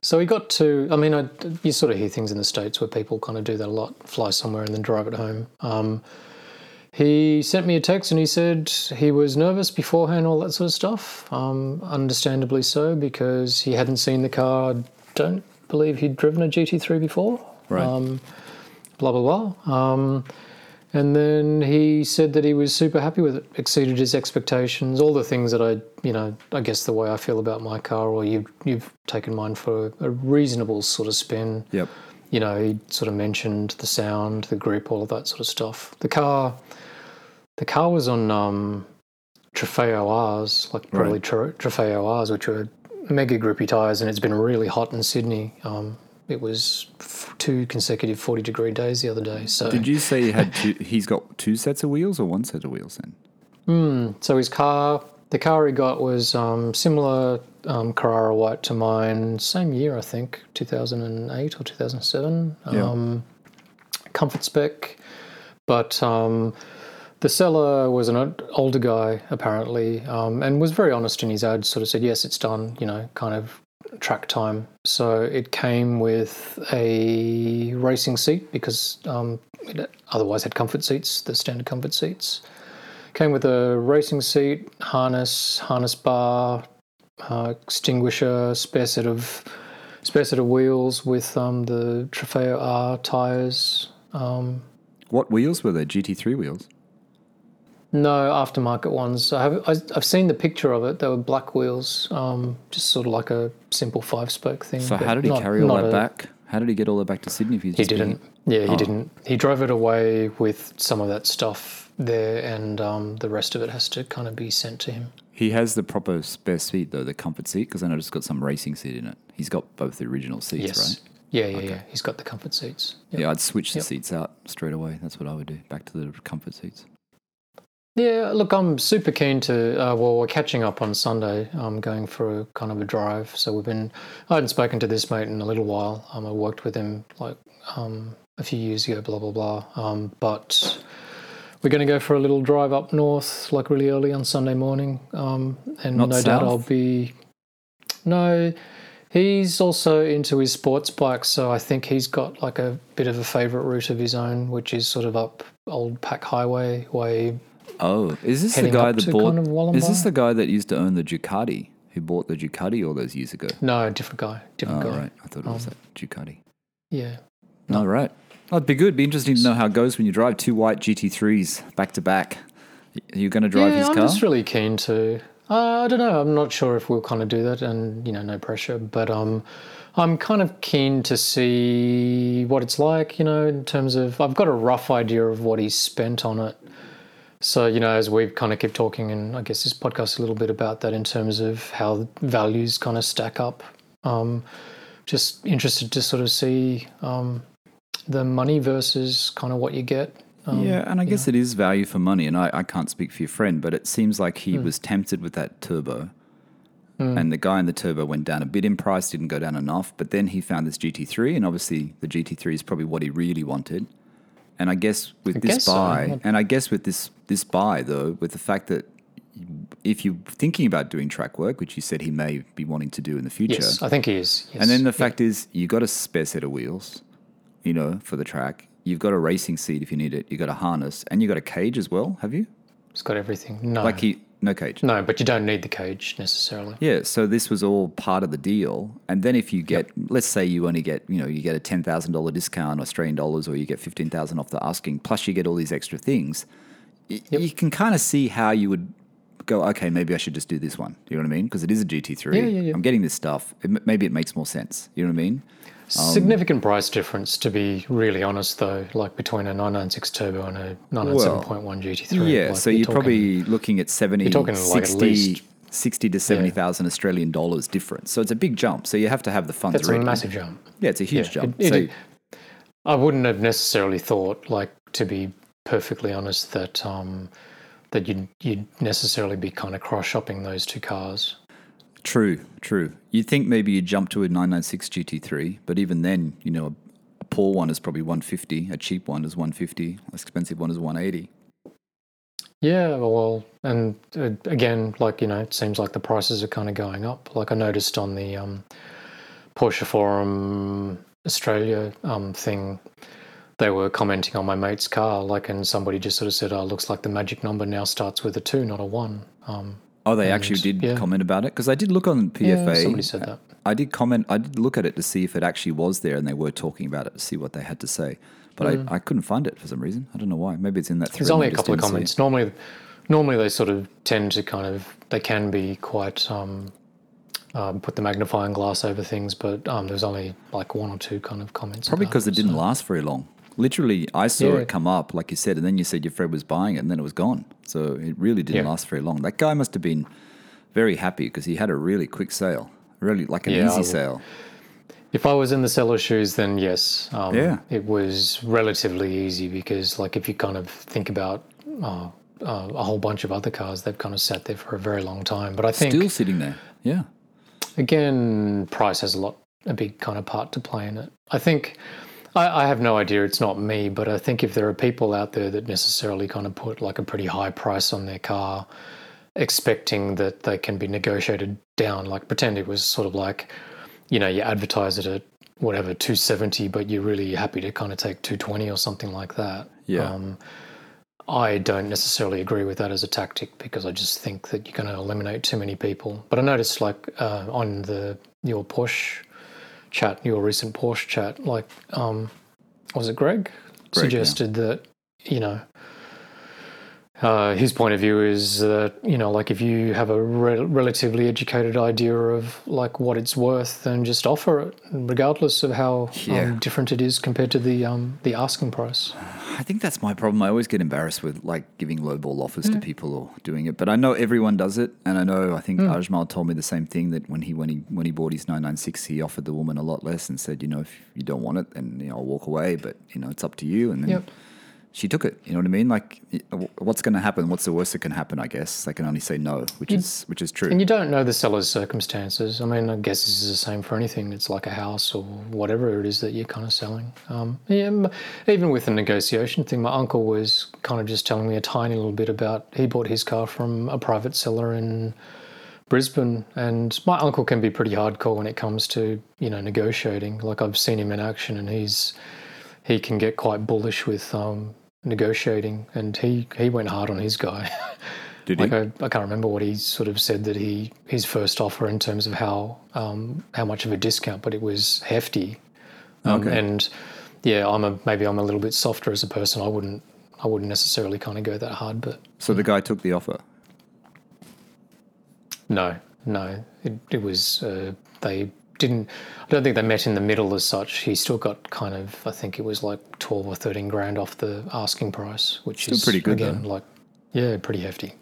So we got to, I mean, I, you sort of hear things in the States where people kind of do that a lot, fly somewhere and then drive it home. Um, he sent me a text and he said he was nervous beforehand, all that sort of stuff. Um, understandably so, because he hadn't seen the car. I don't believe he'd driven a GT3 before. Right. Um, blah, blah, blah. Um, and then he said that he was super happy with it, exceeded his expectations, all the things that I, you know, I guess the way I feel about my car, or you've, you've taken mine for a reasonable sort of spin. yep. You know, he sort of mentioned the sound, the grip, all of that sort of stuff. The car, the car was on um, Trofeo R's, like probably Right. Trofeo R's, which are mega grippy tires, and it's been really hot in Sydney. Um, it was f- two consecutive 40 degree days the other day. So Did you say he had two, he's got two sets of wheels or one set of wheels then? So his car, the car he got was um, similar um, Carrara white to mine, same year I think, 2008 or 2007. Yeah. Um, comfort spec, but um, the seller was an older guy apparently, um, and was very honest in his ad. Sort of said, "Yes, it's done." You know, kind of track time. So it came with a racing seat because um, it otherwise had comfort seats, the standard comfort seats. Came with a racing seat, harness, harness bar, uh, extinguisher, spare set of spare set of wheels with um, the Trofeo R tires. Um, What wheels were they? GT3 wheels? No aftermarket ones. I have I've seen the picture of it. They were black wheels, um, just sort of like a simple five spoke thing. So how did he not- carry all that a- back? How did he get all that back to Sydney? If he's He didn't. Yeah, he Oh. didn't. He drove it away with some of that stuff there, and um, the rest of it has to kind of be sent to him. He has the proper spare seat though, the comfort seat, because I noticed it's got some racing seat in it. He's got both the original seats, Yes. right? Yeah, yeah, yeah. He's got the comfort seats. Yep. Yeah, I'd switch the Yep. seats out straight away. That's what I would do. Back to the comfort seats. Yeah, look, I'm super keen to. Uh, well, we're catching up on Sunday. I'm going for a kind of a drive. So we've been. I hadn't spoken to this mate in a little while. Um, I worked with him like um, a few years ago. Blah blah blah. Um, but we're going to go for a little drive up north, like really early on Sunday morning. Um, and Not no doubt? I'll be. No, he's also into his sports bikes, so I think he's got like a bit of a favourite route of his own, which is sort of up Old Pac Highway way Oh, is this the Heading guy up that to bought? kind of is this the guy that used to own the Ducati? Who bought the Ducati all those years ago? No, different guy. Oh, Different guy. right. I thought it was Um, that Ducati. Yeah. All right. Oh, it'd be good. Be interesting to know how it goes when you drive two white GT3s back to back. Are you going to drive yeah, his I'm car? just really keen to. Uh, I don't know. I'm not sure if we'll kind of do that, and you know, no pressure. But um, I'm kind of keen to see what it's like. You know, in terms of I've got a rough idea of what he's spent on it. So you know, as we kind of keep talking, and I guess this podcast a little bit about that in terms of how values kind of stack up. Um, just interested to sort of see um, the money versus kind of what you get. Um, yeah, and I guess it is value for money. And I, I can't speak for your friend, but it seems like he Hmm. was tempted with that turbo. And the guy in the turbo went down a bit in price, didn't go down enough. But then he found this GT3, and obviously the GT3 is probably what he really wanted. And I guess with I this guess so. buy, and I guess with this this buy though, with the fact that if you're thinking about doing track work, which you said he may be wanting to do in the future, Yes, I think he is. Yes. and then the fact is, you've got a spare set of wheels, you know, for the track. You've got a racing seat if you need it. You got a harness, and you got a cage as well. Have you? it's got everything. No, Like he, no cage. no, but you don't need the cage necessarily. Yeah. So this was all part of the deal. And then if you get, let's say you only get, you know, you get a ten thousand dollar discount Australian dollars, or you get fifteen thousand off the asking, plus you get all these extra things. y- You can kind of see how you would go. Okay, maybe I should just do this one. You know what I mean? Because it is a GT3. Yeah, yeah, yeah. I'm getting this stuff. It, maybe it makes more sense. You know what I mean? Um, Significant price difference, to be really honest, though, like between a 996 turbo and a 997.1 GT3. Yeah, like so you're you're talking- probably looking at 70, talking like at 60, least- 60 to 70,000 Australian dollars difference. So it's a big jump. So you have to have the funds That's a ready. massive jump. Yeah, it's a huge Yeah, jump. it- so it- I wouldn't have necessarily thought, like, to be perfectly honest, that um, that you'd you'd necessarily be kind of cross shopping those two cars. True, true. You'd think maybe you'd jump to a 996 GT3, but even then, you know, a, a poor one is probably 150, a cheap one is 150, a expensive one is 180. Yeah, well, and uh, again, like you know, it seems like the prices are kind of going up. Like I noticed on the um, Porsche Forum Australia um, thing, they were commenting on my mate's car, like, and somebody just sort of said, "Oh, looks like the magic number now starts with a two, not a one." Um, Oh, they And, actually did yeah. comment about it because I did look on PFA. yeah, PFA. somebody said that. I did comment. I did look at it to see if it actually was there, and they were talking about it to see what they had to say. But I, I couldn't find it for some reason. I don't know why. Maybe it's in that. There's only a couple of it. comments. Normally, normally they sort of tend to kind of they can be quite um, um, put the magnifying glass over things, but um, there's only like one or two kind of comments. Probably because it didn't so- last very long. Literally, I saw Yeah. it come up, like you said, and then you said your friend was buying it, and then it was gone. So it really didn't Yeah. last very long. That guy must have been very happy because he had a really quick sale, really like an Yeah, easy sale. If I was in the seller's shoes, then yes, um, Yeah. it was relatively easy because, like, if you kind of think about uh, uh, a whole bunch of other cars, they've kind of sat there for a very long time. But I think Still sitting there. Yeah. again, price has a lot, a big kind of part to play in it. I think. I, I have no idea. It's not me, but I think if there are people out there that necessarily kind of put like a pretty high price on their car, expecting that they can be negotiated down, like pretend it was sort of like, you know, you advertise it at whatever 270, but you're really happy to kind of take 220 or something like that. Yeah. Um, I don't necessarily agree with that as a tactic because I just think that you're going to eliminate too many people. But I noticed, like uh, on the your Porsche chat, your recent Porsche chat, like um, was it Greg, yeah. suggested that you know uh, his point of view is that you know like if you have a re- relatively educated idea of like what it's worth, then just offer it, regardless of how Yeah. um, different it is compared to the um, the asking price. I think that's my problem. I always get embarrassed with like giving lowball offers to people or doing it. But I know everyone does it, and I know I think Ajmal told me the same thing that when he when he when he bought his 996, he offered the woman a lot less and said, you know, if you don't want it, then you know I'll walk away. But you know it's up to you. And then Yep. She took it. You know what I mean? Like, what's going to happen? What's the worst that can happen? I guess they can only say no, which is which is true. And you don't know the seller's circumstances. I mean, I guess this is the same for anything. It's like a house or whatever it is that you're kind of selling. Um, yeah, even with the negotiation thing, my uncle was kind of just telling me a tiny little bit about he bought his car from a private seller in Brisbane, and my uncle can be pretty hardcore when it comes to you know negotiating. Like I've seen him in action, and he's he can get quite bullish with um, negotiating, and he he went hard on his guy. Did he? Like I, I can't remember what he sort of said that he his first offer in terms of how um, how much of a discount, but it was hefty. Um, Okay. And yeah, I'm a maybe I'm a little bit softer as a person. I wouldn't I wouldn't necessarily kind of go that hard, but so the guy took the offer. no, no, it it was uh, they didn't. I don't think they met in the middle as such. He still got kind of I think it was like twelve or thirteen grand off the asking price, which Still is pretty good, again though. like yeah, pretty hefty.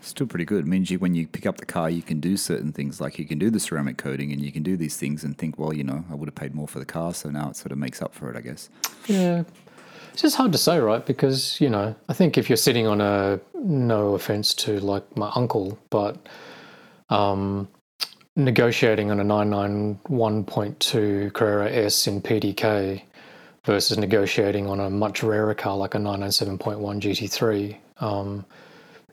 Still pretty good. It means you, when you pick up the car, you can do certain things like you can do the ceramic coating and you can do these things and think, well, you know, I would have paid more for the car, so now it sort of makes up for it, I guess. Yeah. It's just hard to say, right? Because, you know, I think if you're sitting on a, no offense to like my uncle, but um, negotiating on a 991.2 Carrera S in PDK versus negotiating on a much rarer car like a 997.1 GT3, um,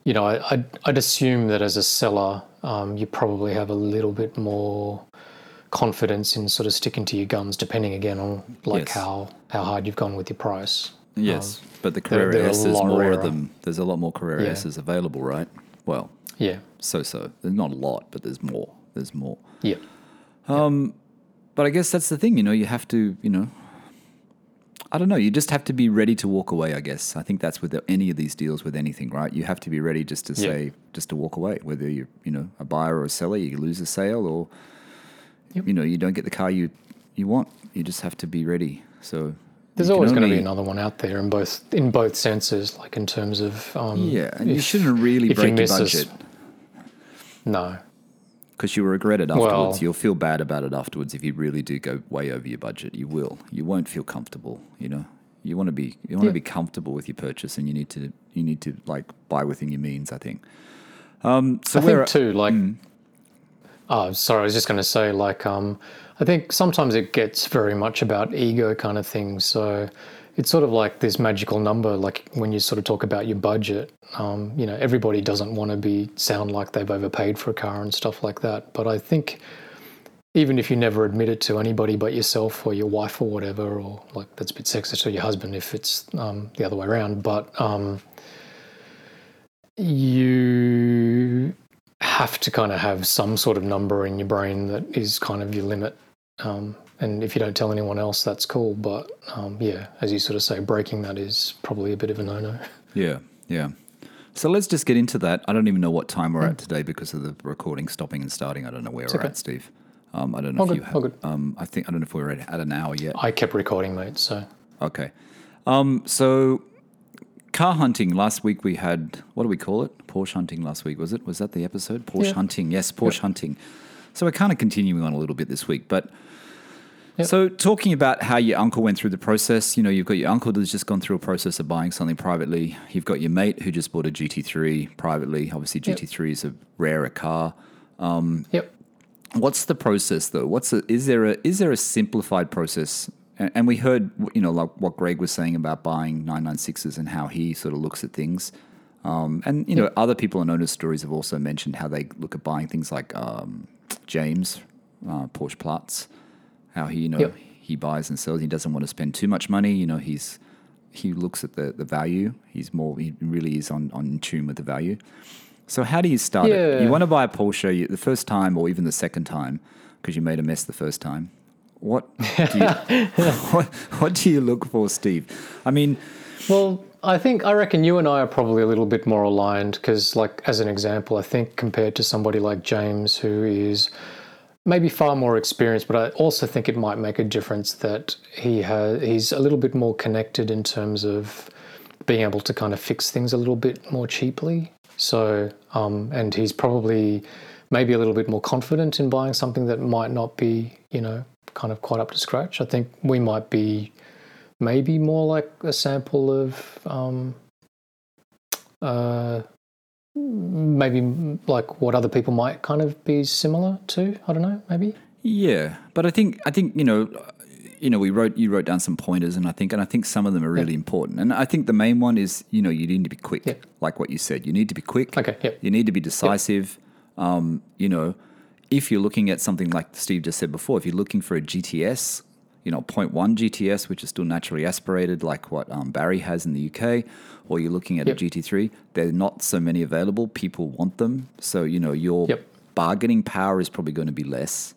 you know, I, I'd, I'd assume that as a seller, um, you probably have a little bit more confidence in sort of sticking to your guns, depending again on like Yes. how how hard you've gone with your price. Yes, but the Carrera they're a S, there's more of them. There's a lot more Carrera Yeah. S's available, right? Well, Yeah, so so. There's not a lot, but there's more. There's more. yeah, But I guess that's the thing, you know, you have to, you know, I don't know, you just have to be ready to walk away, I guess. I think that's with any of these deals with anything, right? You have to be ready just to Yeah. say, just to walk away, whether you're, you know, a buyer or a seller, you lose a sale or, Yep. you know, you don't get the car you, you want. You just have to be ready. So There's always going to be another one out there in both in both senses, like in terms of um, Yeah, and you shouldn't really if you break your miss a budget No, because you will regret it afterwards. Well- You'll feel bad about it afterwards if you really do go way over your budget. You will. You won't feel comfortable. You know, you want to be you want to Yeah. be comfortable with your purchase, and you need to you need to like buy within your means. I think. Um, so I think too, like, oh, sorry, I was just going to say, like, um, I think sometimes it gets very much about ego kind of thing. So it's sort of like this magical number, like when you sort of talk about your budget. Um, you know, everybody doesn't want to be sound like they've overpaid for a car and stuff like that. But I think even if you never admit it to anybody but yourself or your wife or whatever, or like that's a bit sexist, or your husband if it's um, the other way around, but um, you have to kind of have some sort of number in your brain that is kind of your limit. Um, and if you don't tell anyone else, that's cool. But um, yeah, as you sort of say, breaking that is probably a bit of a no-no. Yeah, yeah. So let's just get into that. I don't even know what time we're at today because of the recording stopping and starting. I don't know where we're okay. at, Steve. Um, I don't know All if good, you have. Um, I think I don't know if we're at, at an hour yet. I kept recording, mate. So Okay. Um, so car hunting. Last week we had what do we call it? Porsche hunting. Last week was it? Was that the episode? Porsche Yeah. hunting. Yes, Porsche hunting. So we're kind of continuing on a little bit this week, but Yep. So, talking about how your uncle went through the process, you know, you've got your uncle that's just gone through a process of buying something privately. You've got your mate who just bought a GT3 privately. Obviously, GT3 is a rarer car. Yep. What's the process though? What's a, is there a is there a simplified process? And, and we heard you know like what Greg was saying about buying 996s and how he sort of looks at things. Um, and you know other people in owner stories have also mentioned how they look at buying things like um, James uh, Porsche Platz, how he you know Yep. he buys and sells. He doesn't want to spend too much money. You know he's he looks at the, the value. He's more he really is on on in tune with the value. So how do you start it? You want to buy a Porsche you, the first time or even the second time because you made a mess the first time. What do you, what, what do you look for, Steve? I mean, Well, I think I reckon you and I are probably a little bit more aligned because, like, as an example, I think compared to somebody like James, who is maybe far more experienced, but I also think it might make a difference that he has he's a little bit more connected in terms of being able to kind of fix things a little bit more cheaply. So, um, and he's probably maybe a little bit more confident in buying something that might not be, you know, kind of quite up to scratch. I think we might be maybe more like a sample of um, uh, maybe like what other people might kind of be similar to. I don't know, maybe. yeah, but I think I think you know, you know, we wrote you wrote down some pointers, and I think and I think some of them are really important. And I think the main one is you know you need to be quick, Yeah. like what you said. You need to be quick. Okay, yep. You need to be decisive. Um, you know, if you're looking at something like Steve just said before, if you're looking for a GTS, you know, 0.1 GTS, which is still naturally aspirated, like what um, Barry has in the UK, or you're looking at Yep. a GT3, there are not so many available. People want them. So, you know, your Yep. bargaining power is probably going to be less.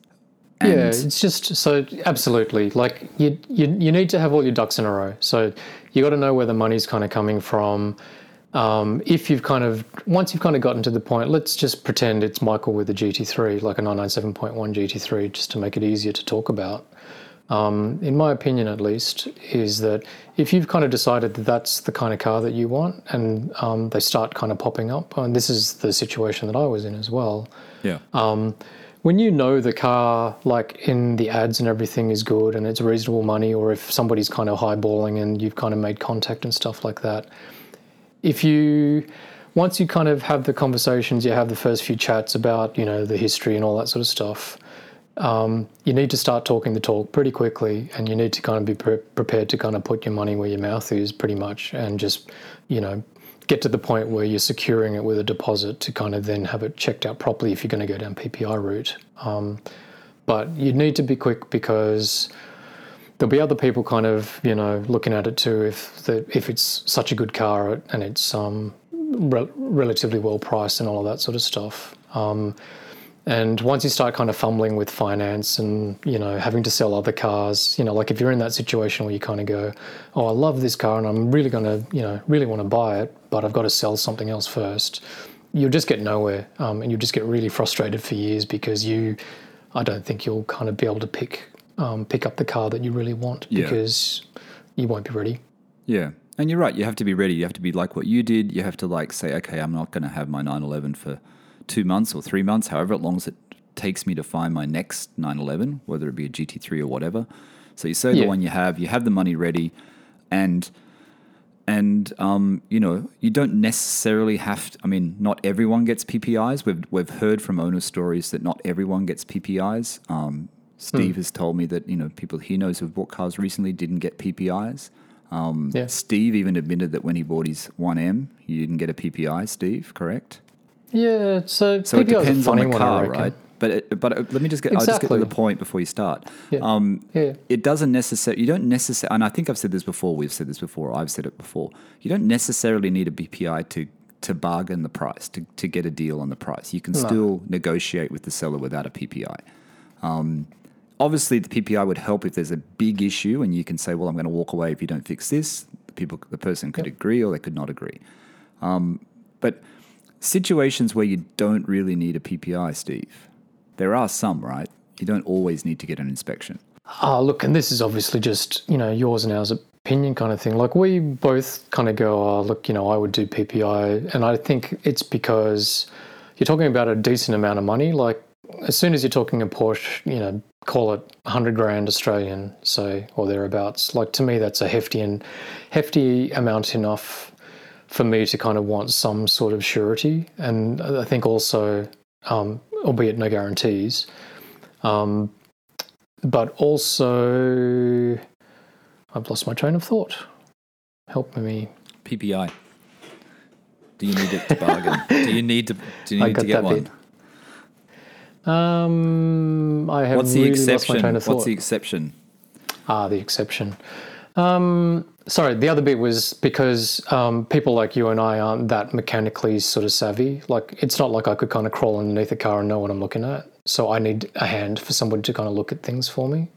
yeah, it's just so absolutely like you, you you need to have all your ducks in a row. So you got to know where the money's kind of coming from. Um, if you've kind of once you've kind of gotten to the point, let's just pretend it's Michael with a GT3, like a 997.1 GT3, just to make it easier to talk about. Um, in my opinion, at least, is that if you've kind of decided that that's the kind of car that you want, and um, they start kind of popping up, and this is the situation that I was in as well yeah. when you know the car, like in the ads and everything is good and it's reasonable money, or if somebody's kind of highballing and you've kind of made contact and stuff like that, if you once you kind of have the conversations, you have the first few chats about you know the history and all that sort of stuff. Um, you need to start talking the talk pretty quickly, and you need to kind of be pre- prepared to kind of put your money where your mouth is, pretty much, and just you know get to the point where you're securing it with a deposit to kind of then have it checked out properly if you're going to go down PPI route. Um, but you need to be quick because there'll be other people kind of you know looking at it too if the, if it's such a good car and it's um, re- relatively well priced and all of that sort of stuff. And once you start kind of fumbling with finance and you know having to sell other cars, you know, like if you're in that situation where you kind of go, "Oh, I love this car and I'm really going to, you know, really want to buy it, but I've got to sell something else first, you'll just get nowhere, um, and you'll just get really frustrated for years because you, I don't think you'll kind of be able to pick um, pick up the car that you really want Yeah. because you won't be ready. Yeah. And you're right. You have to be ready. You have to be like what you did. You have to like say, okay, I'm not going to have my 911 for two months or three months, however long as it takes me to find my next 911, whether it be a GT3 or whatever. So you say the one you have, you have the money ready, and and um, you know you don't necessarily have. To, I mean, not everyone gets PPIs. We've we've heard from owner stories that not everyone gets PPIs. Um, Steve has told me that you know people he knows who've bought cars recently didn't get PPIs. Um, Yeah. Steve even admitted that when he bought his 1M, he didn't get a PPI. Steve, correct? Yeah, so So it PPI is a depends on the car, right? But it, but uh, let me just get I'll just get to the point before you start. Yeah. Um, Yeah. It doesn't necessarily. You don't necessarily. And I think I've said this before. We've said this before. I've said it before. You don't necessarily need a PPI to to bargain the price to to get a deal on the price. You can still negotiate with the seller without a PPI. Um, obviously, the PPI would help if there's a big issue, and you can say, "Well, I'm going to walk away if you don't fix this." The people, the person could agree or they could not agree. Um, but situations where you don't really need a PPI, Steve, there are some, right? You don't always need to get an inspection. Ah, look, and this is obviously just you know yours and ours opinion kind of thing. Like we both kind of go, oh, look, you know, I would do PPI, and I think it's because you're talking about a decent amount of money. Like as soon as you're talking a Porsche, you know, call it 100 grand Australian, say, or thereabouts. Like to me, that's a hefty and hefty amount enough for me to kind of want some sort of surety. And I think also, um, albeit no guarantees, um, but also, I've lost my train of thought. Help me. PPI. Do you need it to bargain? do you need to? Do you need to get one? bit. Um, I have What's the really lost my exception? train of thought. What's the exception? Ah, the exception. Um, sorry, the other bit was because um, people like you and I aren't that mechanically sort of savvy. Like, it's not like I could kind of crawl underneath a car and know what I'm looking at. So I need a hand for somebody to kind of look at things for me.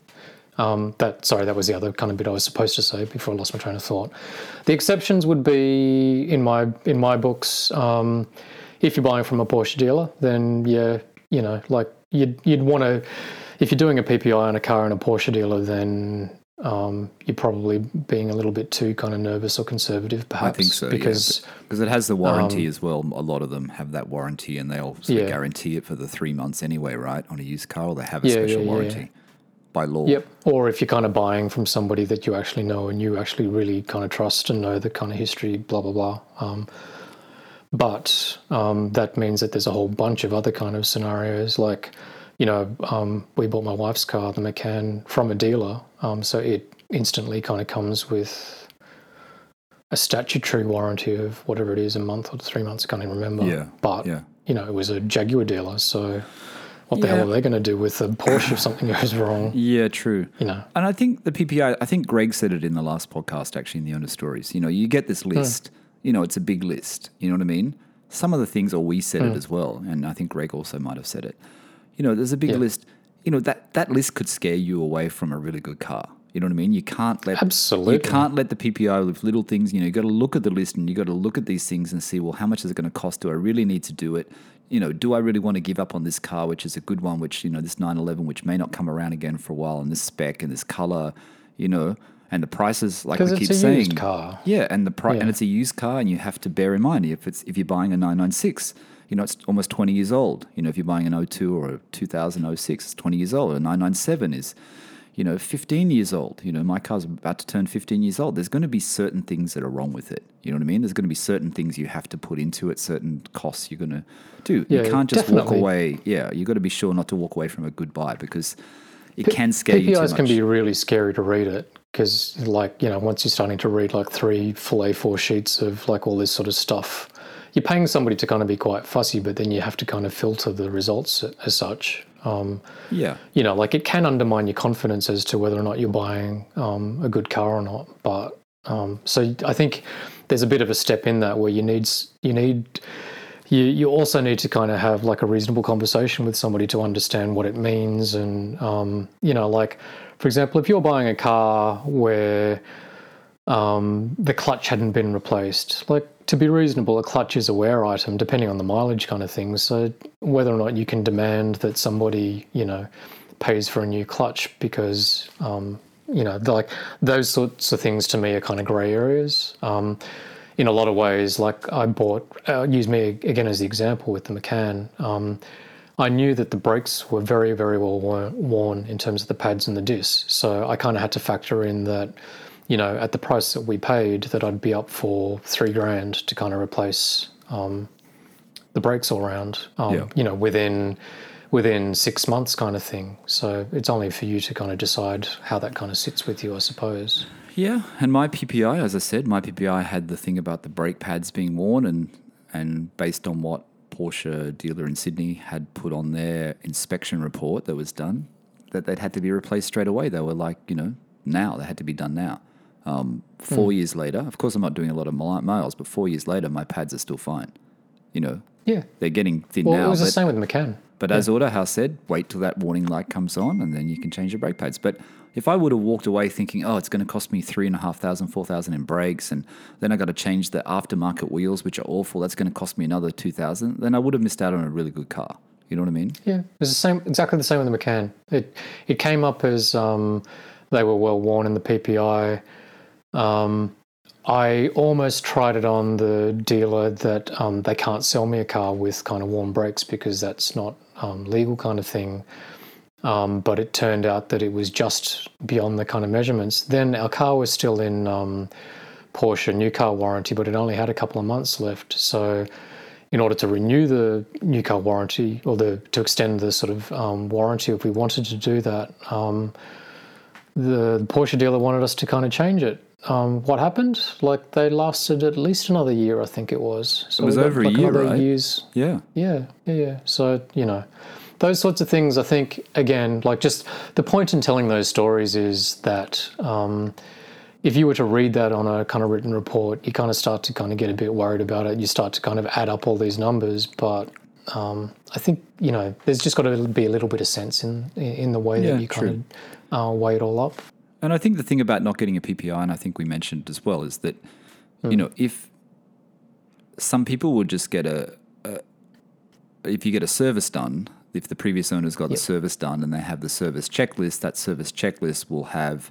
Um, that sorry, that was the other kind of bit I was supposed to say before I lost my train of thought. The exceptions would be in my in my books. Um, if you're buying from a Porsche dealer, then yeah, you know, like you'd you'd want to. If you're doing a PPI on a car in a Porsche dealer, then um, you're probably being a little bit too kind of nervous or conservative, perhaps. I think so. Because because it has the warranty as well. A lot of them have that warranty, and they also Um, Yeah. guarantee it for the three months anyway, right? On a used car, or they have a Yeah, special yeah, yeah. warranty by law. Yep. Or if you're kind of buying from somebody that you actually know and you actually really kind of trust and know the kind of history, blah blah blah. Um, but um, that means that there's a whole bunch of other kind of scenarios. Like, you know, um, we bought my wife's car, the Macan, from a dealer, um, so it instantly kind of comes with a statutory warranty of whatever it is, a month or three months. I can't even remember. Yeah, But yeah. you know, it was a Jaguar dealer, so. What the Yeah. hell are they going to do with a Porsche if something goes wrong? Yeah, true. You know, And I think the PPI, I think Greg said it in the last podcast, actually, in the Owner Stories. You know, you get this list, you know, it's a big list. You know what I mean? Some of the things, or we said it as well, and I think Greg also might have said it. You know, there's a big Yeah. list. You know, that, that list could scare you away from a really good car. You know what I mean? You can't let Absolutely. you can't let the PPI with little things. You know, you got to look at the list and you got to look at these things and see, well, how much is it going to cost? Do I really need to do it? You know, do I really want to give up on this car, which is a good one, which you know, this 911, which may not come around again for a while, and this spec and this color, you know, and the prices, like we keep saying, car. yeah, and the price, and it's a used car, and you have to bear in mind if it's if you're buying a 996, you know, it's almost 20 years old. You know, if you're buying an 02 or a 2006, it's 20 years old. A 997 is, you know, 15 years old. You know, my car's about to turn 15 years old. There's going to be certain things that are wrong with it. You know what I mean? There's going to be certain things you have to put into it, certain costs you're going to do. Yeah, you can't just walk away. Yeah, you've got to be sure not to walk away from a good buy because it can scare you too PPIs can be really scary to read it because, like, you know, once you're starting to read like three full A4 sheets of like all this sort of stuff, you're paying somebody to kind of be quite fussy, but then you have to kind of filter the results as such. Um, yeah. you know, like it can undermine your confidence as to whether or not you're buying um, a good car or not. But um, so I think there's a bit of a step in that where you need you need you you also need to kind of have like a reasonable conversation with somebody to understand what it means and um, you know like for example if you're buying a car where um, the clutch hadn't been replaced. Like to be reasonable, a clutch is a wear item, depending on the mileage kind of thing. So whether or not you can demand that somebody, you know, pays for a new clutch because, um, you know, like those sorts of things to me are kind of grey areas. Um, in a lot of ways, like I bought, uh, use me again as the example with the Macan. Um, I knew that the brakes were very, very well worn in terms of the pads and the discs. So I kind of had to factor in that, you know, at the price that we paid, that I'd be up for three grand to kind of replace um, the brakes all around. Um, Yeah. You know, within within six months, kind of thing. So it's only for you to kind of decide how that kind of sits with you, I suppose. Yeah, and my PPI, as I said, my PPI had the thing about the brake pads being worn, and and based on what Porsche dealer in Sydney had put on their inspection report that was done, that they'd had to be replaced straight away. They were like, you know, now they had to be done now. Um, four years later, of course, I'm not doing a lot of miles, but four years later, my pads are still fine. You know, Yeah. they're getting thin Well, now, it was the same with Macan. But as Autohouse said, wait till that warning light comes on and then you can change your brake pads. But if I would have walked away thinking, oh, it's going to cost me three and a half thousand, four thousand in brakes, and then I got to change the aftermarket wheels, which are awful, that's going to cost me another two thousand, then I would have missed out on a really good car. You know what I mean? Yeah, it's the same, exactly the same with the Macan. It it came up as um, they were well worn in the PPI. Um, I almost tried it on the dealer that um, they can't sell me a car with kind of warm brakes because that's not um, legal kind of thing. Um, but it turned out that it was just beyond the kind of measurements. Then our car was still in um, Porsche new car warranty, but it only had a couple of months left. So, in order to renew the new car warranty or the to extend the sort of um, warranty, if we wanted to do that, um, the Porsche dealer wanted us to kind of change it. Um, what happened? Like they lasted at least another year, I think it was. So it was over like a year, right? Years. Yeah. Yeah, yeah, yeah. So you know, those sorts of things. I think again, like just the point in telling those stories is that. Um, if you were to read that on a kind of written report, you kind of start to kind of get a bit worried about it. You start to kind of add up all these numbers, but um, I think you know there's just got to be a little bit of sense in in the way that yeah, you kind true. of uh, weigh it all up. And I think the thing about not getting a PPI, and I think we mentioned as well, is that mm. you know if some people would just get a, a, if you get a service done, if the previous owner's got yep. the service done and they have the service checklist, that service checklist will have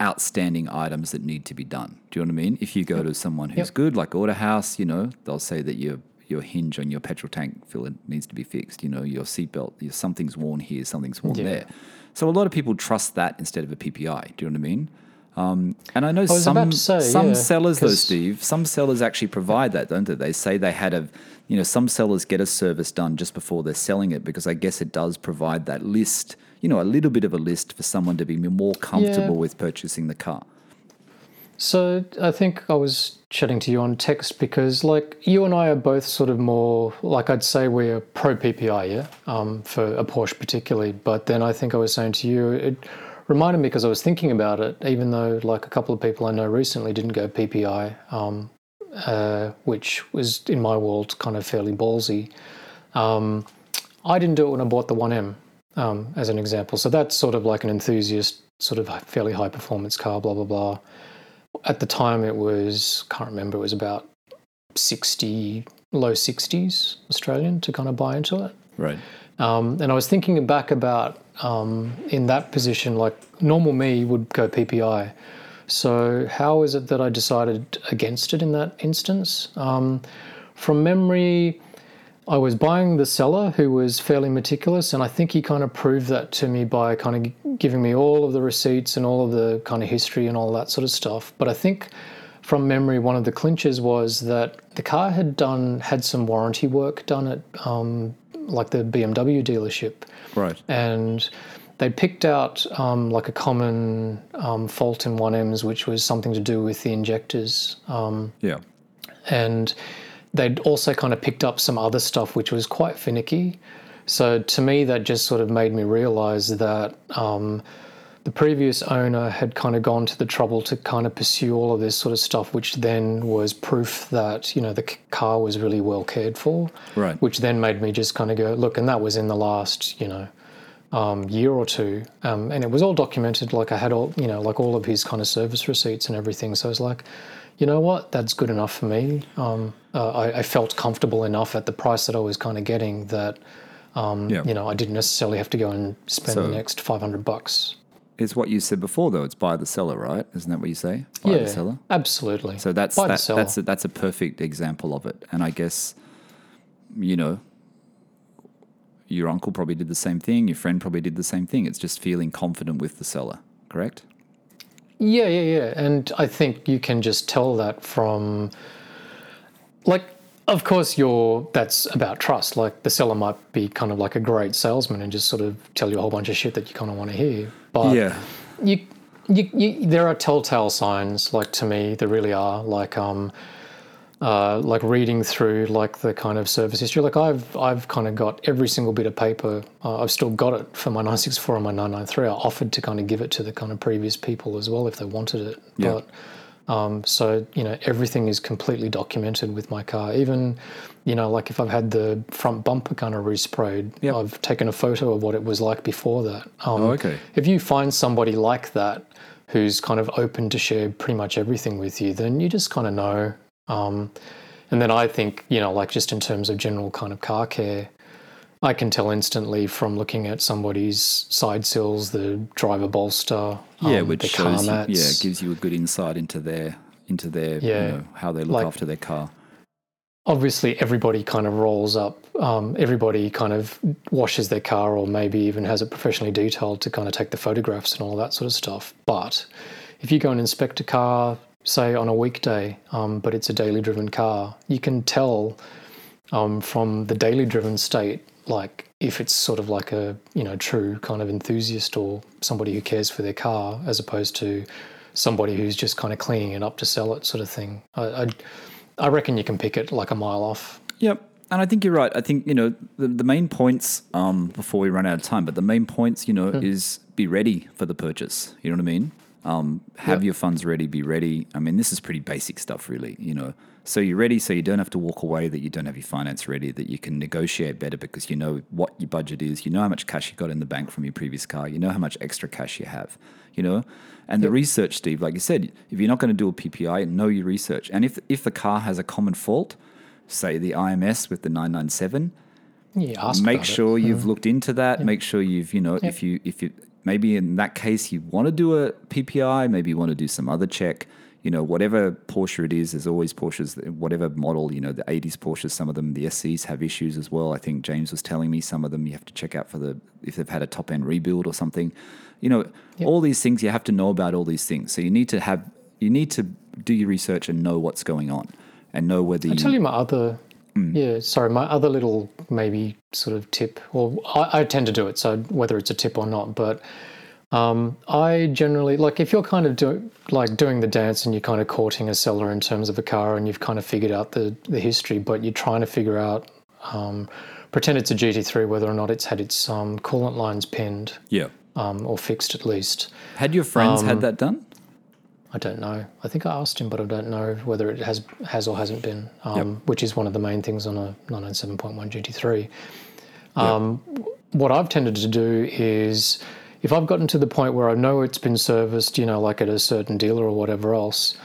outstanding items that need to be done. Do you know what I mean? If you go yep. to someone who's yep. good, like Autohouse, you know, they'll say that your your hinge on your petrol tank filler needs to be fixed. You know, your seatbelt, your, something's worn here, something's worn yeah. there. So a lot of people trust that instead of a PPI. Do you know what I mean? Um, and I know I some say, some yeah, sellers though, Steve, some sellers actually provide that, don't they? They say they had a, you know, some sellers get a service done just before they're selling it because I guess it does provide that list, you know, a little bit of a list for someone to be more comfortable yeah. with purchasing the car. So I think I was chatting to you on text because, like, you and I are both sort of more, like, I'd say we're pro PPI, yeah, um, for a Porsche particularly. But then I think I was saying to you, it reminded me because I was thinking about it, even though, like, a couple of people I know recently didn't go PPI, um, uh, which was in my world kind of fairly ballsy. Um, I didn't do it when I bought the 1M, um, as an example. So that's sort of like an enthusiast, sort of fairly high performance car, blah, blah, blah at the time it was can't remember it was about 60 low 60s australian to kind of buy into it. Right. Um, and i was thinking back about um, in that position like normal me would go ppi so how is it that i decided against it in that instance? Um, from memory I was buying the seller who was fairly meticulous, and I think he kind of proved that to me by kind of giving me all of the receipts and all of the kind of history and all that sort of stuff. But I think from memory, one of the clinches was that the car had done had some warranty work done at um, like the BMW dealership, right? And they picked out um, like a common um, fault in 1Ms, which was something to do with the injectors. Um, yeah, and they'd also kind of picked up some other stuff which was quite finicky. So to me, that just sort of made me realize that um, the previous owner had kind of gone to the trouble to kind of pursue all of this sort of stuff, which then was proof that you know the car was really well cared for. Right. Which then made me just kind of go look, and that was in the last you know um, year or two, um, and it was all documented. Like I had all you know like all of his kind of service receipts and everything. So I was like, you know what, that's good enough for me. Um, uh, I, I, felt comfortable enough at the price that I was kind of getting that, um, yeah. you know, I didn't necessarily have to go and spend so the next 500 bucks. It's what you said before, though. It's buy the seller, right? Isn't that what you say? Buy yeah, the seller. Absolutely. So that's that, that's a, that's a perfect example of it. And I guess, you know, your uncle probably did the same thing. Your friend probably did the same thing. It's just feeling confident with the seller, correct? Yeah, yeah, yeah. And I think you can just tell that from, like, of course, you're that's about trust. Like the seller might be kind of like a great salesman and just sort of tell you a whole bunch of shit that you kind of want to hear. But yeah, you, you, you there are telltale signs. Like to me, there really are. Like um, uh, like reading through like the kind of service history. Like I've I've kind of got every single bit of paper. Uh, I've still got it for my 964 and my 993. I offered to kind of give it to the kind of previous people as well if they wanted it. Yeah. But um, so you know everything is completely documented with my car. Even you know like if I've had the front bumper kind of resprayed, yep. I've taken a photo of what it was like before that. Um, oh, okay. If you find somebody like that who's kind of open to share pretty much everything with you, then you just kind of know um, and then I think, you know, like just in terms of general kind of car care, I can tell instantly from looking at somebody's side sills, the driver bolster, Yeah, um, which the shows car you, yeah, gives you a good insight into their into their Yeah. you know how they look Like- after their car. obviously everybody kind of rolls up um, everybody kind of washes their car or maybe even has it professionally detailed to kind of take the photographs and all that sort of stuff but if you go and inspect a car say on a weekday um, but it's a daily driven car you can tell um, from the daily driven state like if it's sort of like a you know true kind of enthusiast or somebody who cares for their car as opposed to somebody who's just kind of cleaning it up to sell it sort of thing I, I, I reckon you can pick it like a mile off Yep. And I think you're right. I think, you know, the, the main points, um, before we run out of time, but the main points, you know, Hmm. is be ready for the purchase. You know what I mean? Um, have Yep. your funds ready, be ready. I mean, this is pretty basic stuff, really, you know. So you're ready, so you don't have to walk away, that you don't have your finance ready, that you can negotiate better because you know what your budget is, you know how much cash you got in the bank from your previous car, you know how much extra cash you have, you know. And the research, Steve, like you said, if you're not going to do a PPI, know your research. And if if the car has a common fault, say the IMS with the 997, yeah ask make about it. sure you've hmm. looked into that. Make sure you've, you know, if you if you maybe in that case you want to do a PPI, maybe you want to do some other check. You know, whatever Porsche it is, there's always Porsches, whatever model, you know, the 80s Porsches, some of them, the SCs have issues as well. I think James was telling me some of them you have to check out for the, if they've had a top end rebuild or something. You know, all these things, you have to know about all these things. So you need to have, you need to do your research and know what's going on and know whether I you, tell you my other, Hmm. yeah, sorry, my other little maybe sort of tip, or I, I tend to do it, so whether it's a tip or not, but um, I generally like if you're kind of doing like doing the dance and you're kind of courting a seller in terms of a car and you've kind of figured out the the history, but you're trying to figure out. Um, pretend it's a GT3, whether or not it's had its um, coolant lines pinned yeah. um, or fixed at least. Had your friends Um, had that done? I don't know. I think I asked him, but I don't know whether it has has or hasn't been, um, which is one of the main things on a 997.1 GT3. Um, What I've tended to do is, if I've gotten to the point where I know it's been serviced, you know, like at a certain dealer or whatever else,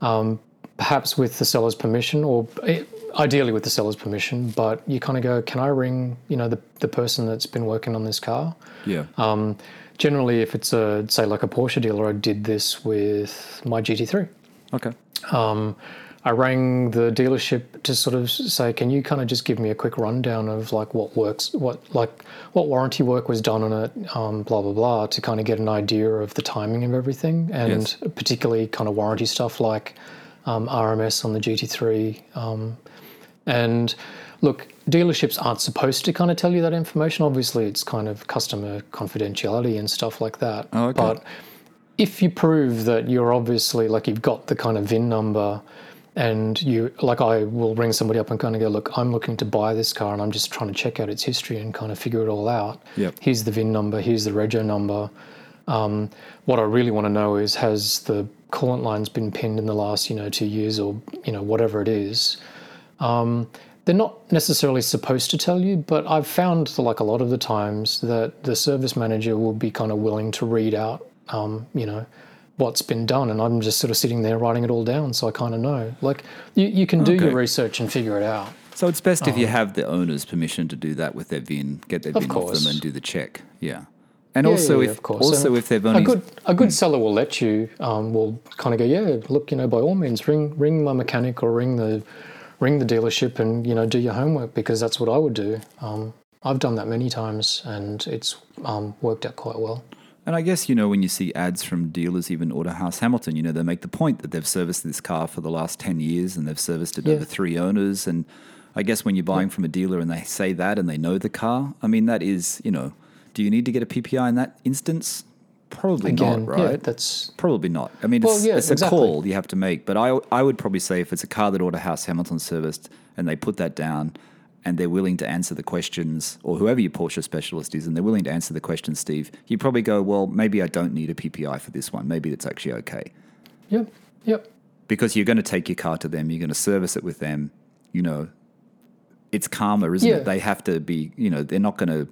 um, perhaps with the seller's permission, or eh, ideally with the seller's permission, but you kind of go, can I ring, you know, the, the person that's been working on this car? Yeah. Um, generally, if it's a say like a Porsche dealer, I did this with my GT3. okay. Um, I rang the dealership to sort of say, can you kind of just give me a quick rundown of like what works, what like what warranty work was done on it, um, blah blah blah, to kind of get an idea of the timing of everything, and Yes. particularly kind of warranty stuff like um, RMS on the GT3. Um, and look, dealerships aren't supposed to kind of tell you that information. Obviously, it's kind of customer confidentiality and stuff like that. Oh, okay. But if you prove that you're obviously like you've got the kind of VIN number and you like I will ring somebody up and kind of go, look, I'm looking to buy this car and I'm just trying to check out its history and kind of figure it all out. Yep. Here's the VIN number, here's the rego number. Um, what I really want to know is has the coolant lines been pinned in the last, you know, two years or, you know, whatever it is. Um, they're not necessarily supposed to tell you, but I've found like a lot of the times that the service manager will be kind of willing to read out, um, you know, what's been done, and I'm just sort of sitting there writing it all down, so I kind of know. Like you, you can do your research and figure it out. So it's best if you have the owner's permission to do that with their VIN, get their Of VIN off them and do the check. Yeah. And Yeah, also yeah, yeah, if of course. also And if they've only a good a good seller will let you um, will kind of go yeah look you know by all means ring ring my mechanic or ring the ring the dealership and you know do your homework because that's what I would do um, I've done that many times and it's um, worked out quite well And I guess, you know, when you see ads from dealers, even Autohouse Hamilton, you know, they make the point that they've serviced this car for the last 10 years and they've serviced it Yeah. over three owners. And I guess when you're buying from a dealer and they say that and they know the car, I mean, that is, you know, do you need to get a PPI in that instance? Probably again not, yeah right? that's Probably not. I mean, Well, it's, yeah, it's a call you have to make. But I, I would probably say if it's a car that Autohouse Hamilton serviced and they put that down and they're willing to answer the questions, or whoever your Porsche specialist is, and they're willing to answer the questions, Steve, you probably go, well, maybe I don't need a PPI for this one. Maybe it's actually okay. yep yep Because you're going to take your car to them, you're going to service it with them. You know, it's karma, isn't Yeah. it? They have to be, you know, they're not going to.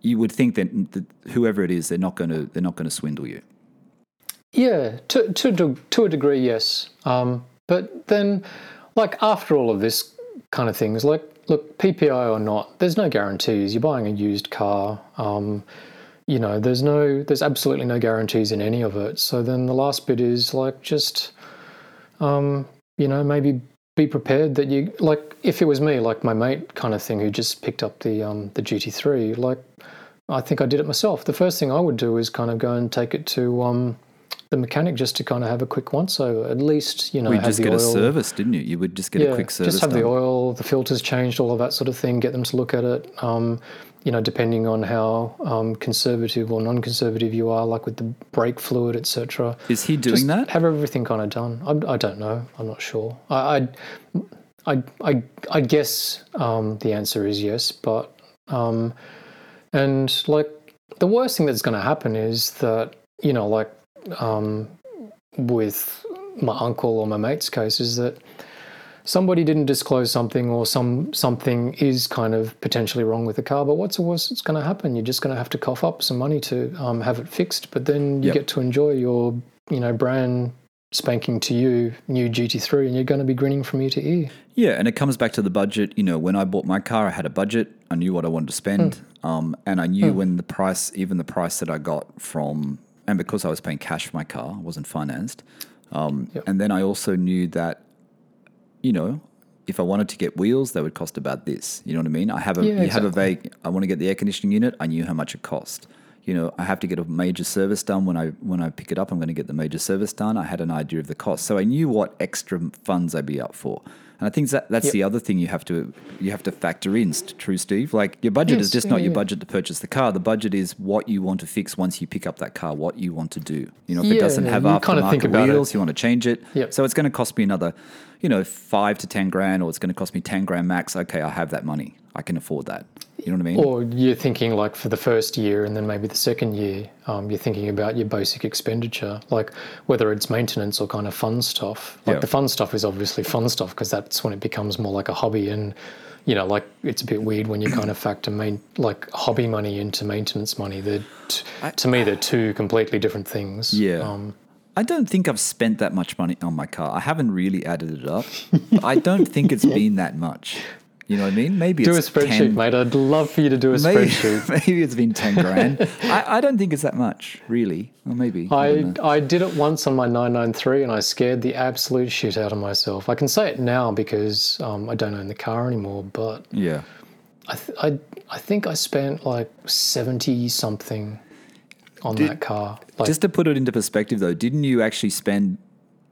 You would think that, that whoever it is, they're not going to, they're not going to swindle you. Yeah, to to a to a degree, yes. Um, but then, like after all of this, kind of things. Like, look, PPI or not, there's no guarantees. You're buying a used car. Um, you know, there's no, there's absolutely no guarantees in any of it. So then the last bit is like just, um, you know, maybe be prepared that you like. If it was me, like my mate, kind of thing, who just picked up the um, the GT3, like I think I did it myself. The first thing I would do is kind of go and take it to um, the mechanic just to kind of have a quick once over. At least you know, We have just get oil. a service, didn't you? You would just get a quick service. Just have the oil, the filters changed, all of that sort of thing. Get them to look at it. Um, you know, depending on how um, conservative or non-conservative you are, like with the brake fluid, etc. Is he doing Just that? Have everything kind of done. I, I don't know. I'm not sure. I I I, I, I guess um, the answer is yes, but um, and like the worst thing that's going to happen is that you know, like um, with my uncle or my mate's case, is that somebody didn't disclose something or some something is kind of potentially wrong with the car but what's the worst that's going to happen you're just going to have to cough up some money to um, have it fixed but then you Yep. get to enjoy your you know brand spanking to you new gt3 and you're going to be grinning from ear to ear Yeah, and it comes back to the budget. You know, when I bought my car, I had a budget. I knew what I wanted to spend, Hmm. um, and I knew when the price, even the price that I got from, and because I was paying cash for my car, I wasn't financed. Um, Yep. And then I also knew that, you know, if I wanted to get wheels, they would cost about this. You know what I mean? I have a Yeah, you have a exactly. vague. I want to get the air conditioning unit. I knew how much it cost. You know, I have to get a major service done when I when I pick it up. I'm going to get the major service done. I had an idea of the cost, so I knew what extra funds I'd be up for. And I think that that's Yep. the other thing you have to you have to factor in, true Steve. Like your budget is just yeah, not your yeah. budget to purchase the car. The budget is what you want to fix once you pick up that car. What you want to do. You know, if it doesn't have aftermarket think about it. wheels, you want to change it. Yep. So it's going to cost me another, you know, five to ten grand, or it's going to cost me ten grand max. Okay, I have that money. I can afford that. You know what I mean? or you're thinking like for the first year and then maybe the second year um, you're thinking about your basic expenditure like whether it's maintenance or kind of fun stuff like Yeah. the fun stuff is obviously fun stuff because that's when it becomes more like a hobby and you know like it's a bit weird when you kind of factor main like hobby money into maintenance money they're t- to me they're two completely different things Yeah. um, I don't think I've spent that much money on my car. I haven't really added it up. I don't think it's been that much. You know what I mean? Maybe do a spreadsheet 10, mate i'd love for you to do a Maybe, spreadsheet maybe it's been ten grand. I, I don't think it's that much, really. Or maybe. I, I. I did it once on my 993 and I scared the absolute shit out of myself. I can say it now because um, I don't own the car anymore, but yeah. I, th- I, I think I spent like 70 something on Did- that car. Like, Just to put it into perspective, though, didn't you actually spend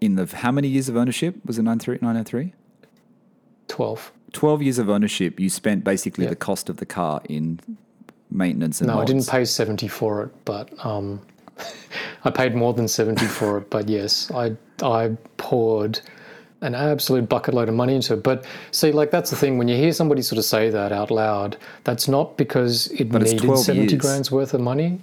in the how many years of ownership was it 93, 12. 12 years of ownership, you spent basically Yeah. the cost of the car in maintenance and No, I didn't pay 70 for it, but um, I paid more than 70 for it. But yes, I, I poured an absolute bucket load of money into it. But see, like that's the thing when you hear somebody sort of say that out loud, that's not because it But needed 70 years. grand's worth of money.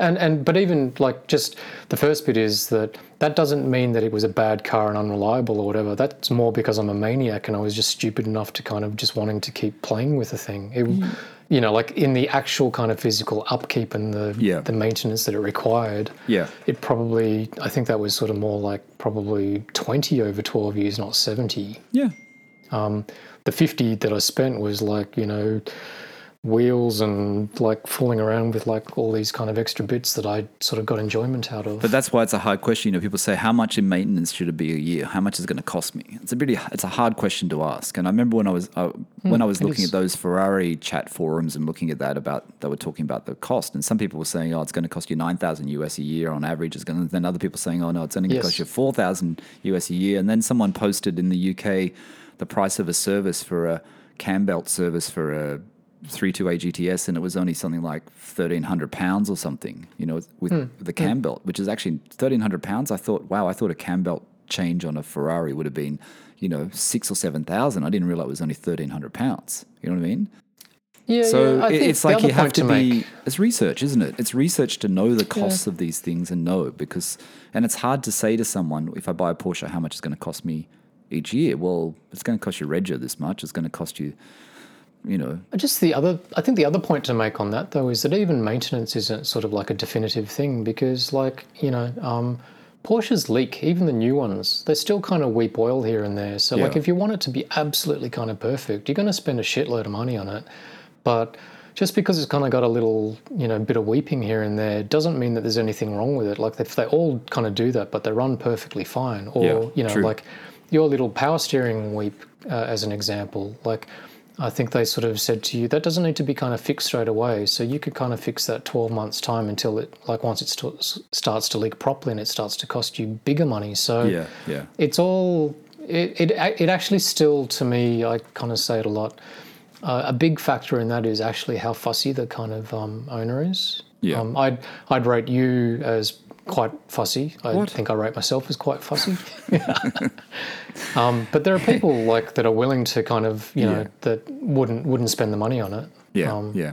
And and but even like just the first bit is that that doesn't mean that it was a bad car and unreliable or whatever. That's more because I'm a maniac and I was just stupid enough to kind of just wanting to keep playing with the thing. It, Mm. You know, like in the actual kind of physical upkeep and the Yeah. the maintenance that it required. Yeah. It probably I think that was sort of more like probably 20 over 12 years, not 70 Yeah. the 50 that I spent was like, you know, wheels and like fooling around with like all these kind of extra bits that I sort of got enjoyment out of. But that's why it's a hard question. You know, people say, "How much in maintenance should it be a year? How much is it going to cost me?" It's a really, it's a hard question to ask. And I remember when I was uh, when I was looking at those Ferrari chat forums and looking at that about they were talking about the cost, and some people were saying, "Oh, it's going to cost you nine thousand US a year on average." It's going to, then other people saying, "Oh no, it's only going to Yes. cost you four thousand US a year." And then someone posted in the UK the price of a service for a cam belt service for a 328 GTS, and it was only something like 1,300 pounds or something, you know, with, with the cam belt, which is actually 1,300 pounds. I thought, wow, I thought a cam belt change on a Ferrari would have been, you know, six or 7,000. I didn't realize it was only 1,300 pounds. You know what I mean? yeah, So yeah, it- it's like you have point to, be. It's research, isn't it? It's research to know the costs of these things and know because, and it's hard to say to someone if I buy a Porsche, how much it's going to cost me each year. Well, it's going to cost you Reggio this much. It's going to cost you, you know, Just the other, I think the other point to make on that though is that even maintenance isn't sort of like a definitive thing because, like, you know, um, Porsches leak, even the new ones. They still kind of weep oil here and there. So, like, if you want it to be absolutely kind of perfect, you're going to spend a shitload of money on it. But just because it's kind of got a little, you know, bit of weeping here and there doesn't mean that there's anything wrong with it. Like, if they all kind of do that, but they run perfectly fine. Or, Yeah, you know, true. like your little power steering weep, uh, as an example. Like, I think they sort of said to you that doesn't need to be kind of fixed straight away. So you could kind of fix that 12 months time until it, like, once it st- starts to leak properly and it starts to cost you bigger money. So Yeah, yeah. it's all it, it it actually still to me I kind of say it a lot. Uh, a big factor in that is actually how fussy the kind of um, owner is. Yeah. Um, I'd I'd rate you as quite fussy. I What? think I rate myself as quite fussy. um, but there are people like that are willing to kind of you know Yeah. that wouldn't wouldn't spend the money on it. Yeah, Um, yeah.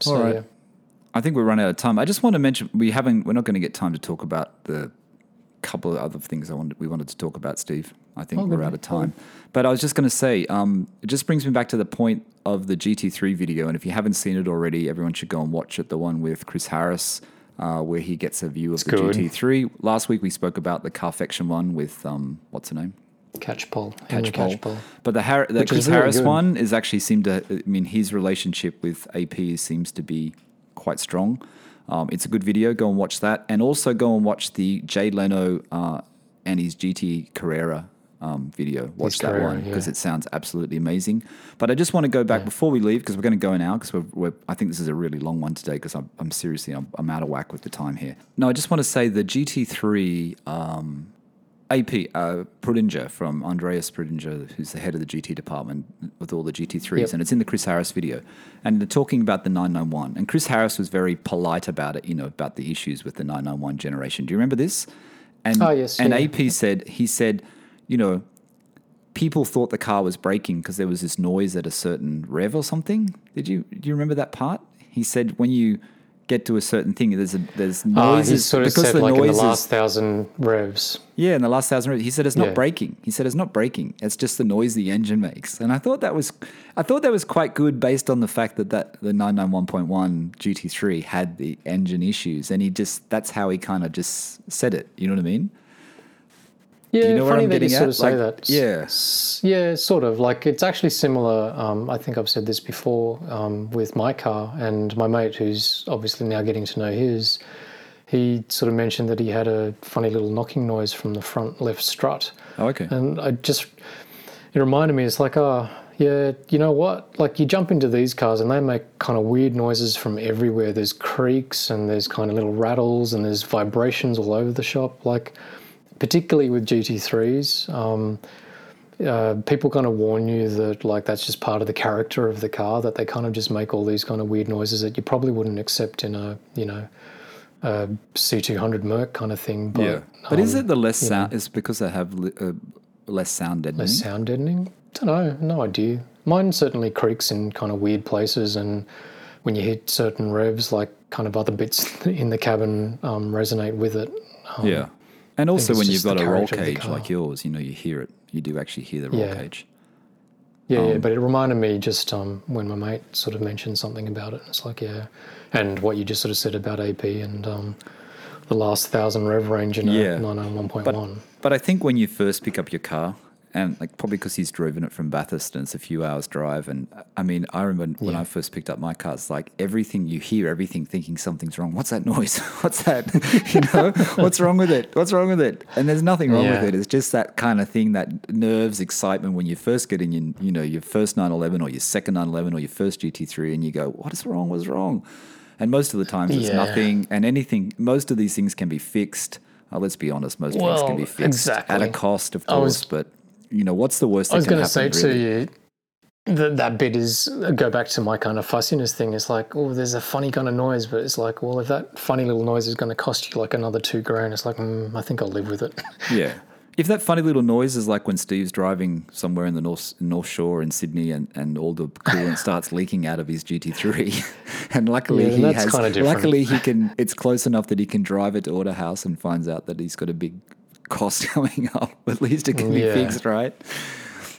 So, All right. yeah. I think we're running out of time. I just want to mention we haven't. We're not going to get time to talk about the couple of other things I wanted. We wanted to talk about, Steve. I think Oh, we're out of time. But I was just going to say, um, it just brings me back to the point of the GT3 video. And if you haven't seen it already, everyone should go and watch it. The one with Chris Harris, uh, where he gets a view of the good. GT3. Last week we spoke about the car Carfection one with um, what's her name? Catchpole, Henry Catchpole. But the, Har- the Chris Harris good. one is actually seemed to. I mean, his relationship with AP seems to be quite strong. Um, it's a good video. Go and watch that, and also go and watch the Jay Leno uh, and his GT Carrera um, video. Watch that Carrera, one because yeah. it sounds absolutely amazing. But I just want to go back before we leave because we're going to go now because we're, we're. I think this is a really long one today because I'm, I'm seriously I'm, I'm out of whack with the time here. No, I just want to say the GT3 AP uh, Preuninger from Andreas Preuninger, who's the head of the GT department with all the GT3s, Yep. and it's in the Chris Harris video. And they're talking about the 991. And Chris Harris was very polite about it, you know, about the issues with the 991 generation. Do you remember this? And, Oh, yes, And yeah. AP said, he said, you know, people thought the car was braking because there was this noise at a certain rev or something. Did you do you remember that part? He said when you get to a certain thing, there's a there's Uh, noises he sort of because said the like in the last thousand revs. yeah, in the last thousand revs, he said it's not Yeah. braking. He said it's not braking. It's just the noise the engine makes. And I thought that was, I thought that was quite good based on the fact that that the 991.1 GT3 had the engine issues, and he just that's how he kind of just said it. You know what I mean? Yeah, you know what funny I'm that you getting sort at? of say Like, that. yeah. Yeah, sort of. Like it's actually similar. Um, I think I've said this before um, with my car and my mate, who's obviously now getting to know his. He sort of mentioned that he had a funny little knocking noise from the front left strut, Oh, okay. and I just it reminded me. It's like, oh, yeah, you know what? Like you jump into these cars and they make kind of weird noises from everywhere. There's creaks and there's kind of little rattles and there's vibrations all over the shop. Like particularly with GT3s, um, uh, people kind of warn you that like that's just part of the character of the car that they kind of just make all these kind of weird noises that you probably wouldn't accept in a you know a C200 Merc kind of thing. But, yeah, but is um, it the less sound? It's because they have li- uh, less sound deadening. Less sound deadening? I Don't know, no idea. Mine certainly creaks in kind of weird places, and when you hit certain revs, like kind of other bits in the cabin um, resonate with it. Um, yeah, and also when you've got a roll character of the cage like yours, you know, you hear it. You do actually hear the roll Yeah. cage. yeah, yeah. Um, But it reminded me just um, when my mate sort of mentioned something about it. It's like, yeah, and what you just sort of said about AP and um, the last thousand rev range in a Yeah. 991.1. But I think when you first pick up your car, and like probably because he's driven it from Bathurst and it's a few hours drive, and I mean, I remember when I first picked up my car, it's like everything you hear, everything thinking something's wrong. What's that noise? What's that? you know, what's wrong with it? What's wrong with it? And there's nothing wrong Yeah. with it. It's just that kind of thing, that nerves, excitement when you're first get in, your, you know, your first 911 or your second 911 or your first GT3, and you go, "What is wrong? What's wrong?" And most of the times it's Yeah. nothing, and anything. Most of these things can be fixed. Uh, let's be honest, most things can be fixed exactly. at a cost, of course. was- but you know, what's the worst? Thing? I was going to say happen, to you that that bit is go back to my kind of fussiness thing. It's like, oh, there's a funny kind of noise, but it's like, well, if that funny little noise is going to cost you like another two grand, it's like, mm, I think I'll live with it. Yeah. If that funny little noise is like when Steve's driving somewhere in the North North Shore in Sydney and, and all the coolant starts leaking out of his GT3, and luckily Yeah, he has, luckily he can. It's close enough that he can drive it to Autohouse and finds out that he's got a big cost coming up. At least it can Yeah. be fixed, right?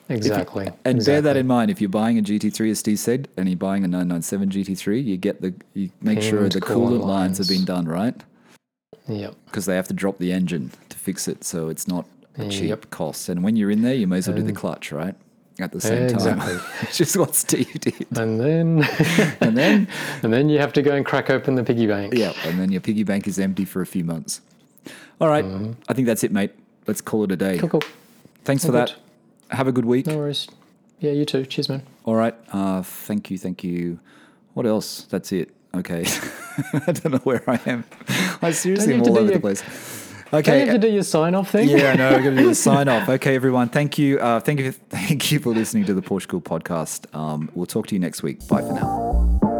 exactly. And exactly. bear that in mind. If you're buying a GT3, as Steve said, and you're buying a 997 GT3, you get the you make sure the coolant coolant lines have been done right. Yep. because they have to drop the engine to fix it, so it's not a cheap Yep. cost. And when you're in there, you may as well do the clutch, right? At the same Exactly. time, which is what Steve did. And then, And then, and then you have to go and crack open the piggy bank. yeah, and then your piggy bank is empty for a few months. All right, I think that's it, mate. Let's call it a day. Mm-hmm. Cool, cool. Thanks for All that. Have a good week. No worries. Yeah, you too. Cheers, man. All right. Uh, thank you. Thank you. What else? That's it. Okay. I don't know where I am. I seriously Don't am all to do over the your- place. Don't you Okay. have to do your sign off thing? yeah, I know. I'm going to do the sign off. Okay, everyone. Thank you. Uh, thank you. Thank you for listening to the Porsche Cooled podcast. Um, we'll talk to you next week. Bye for now.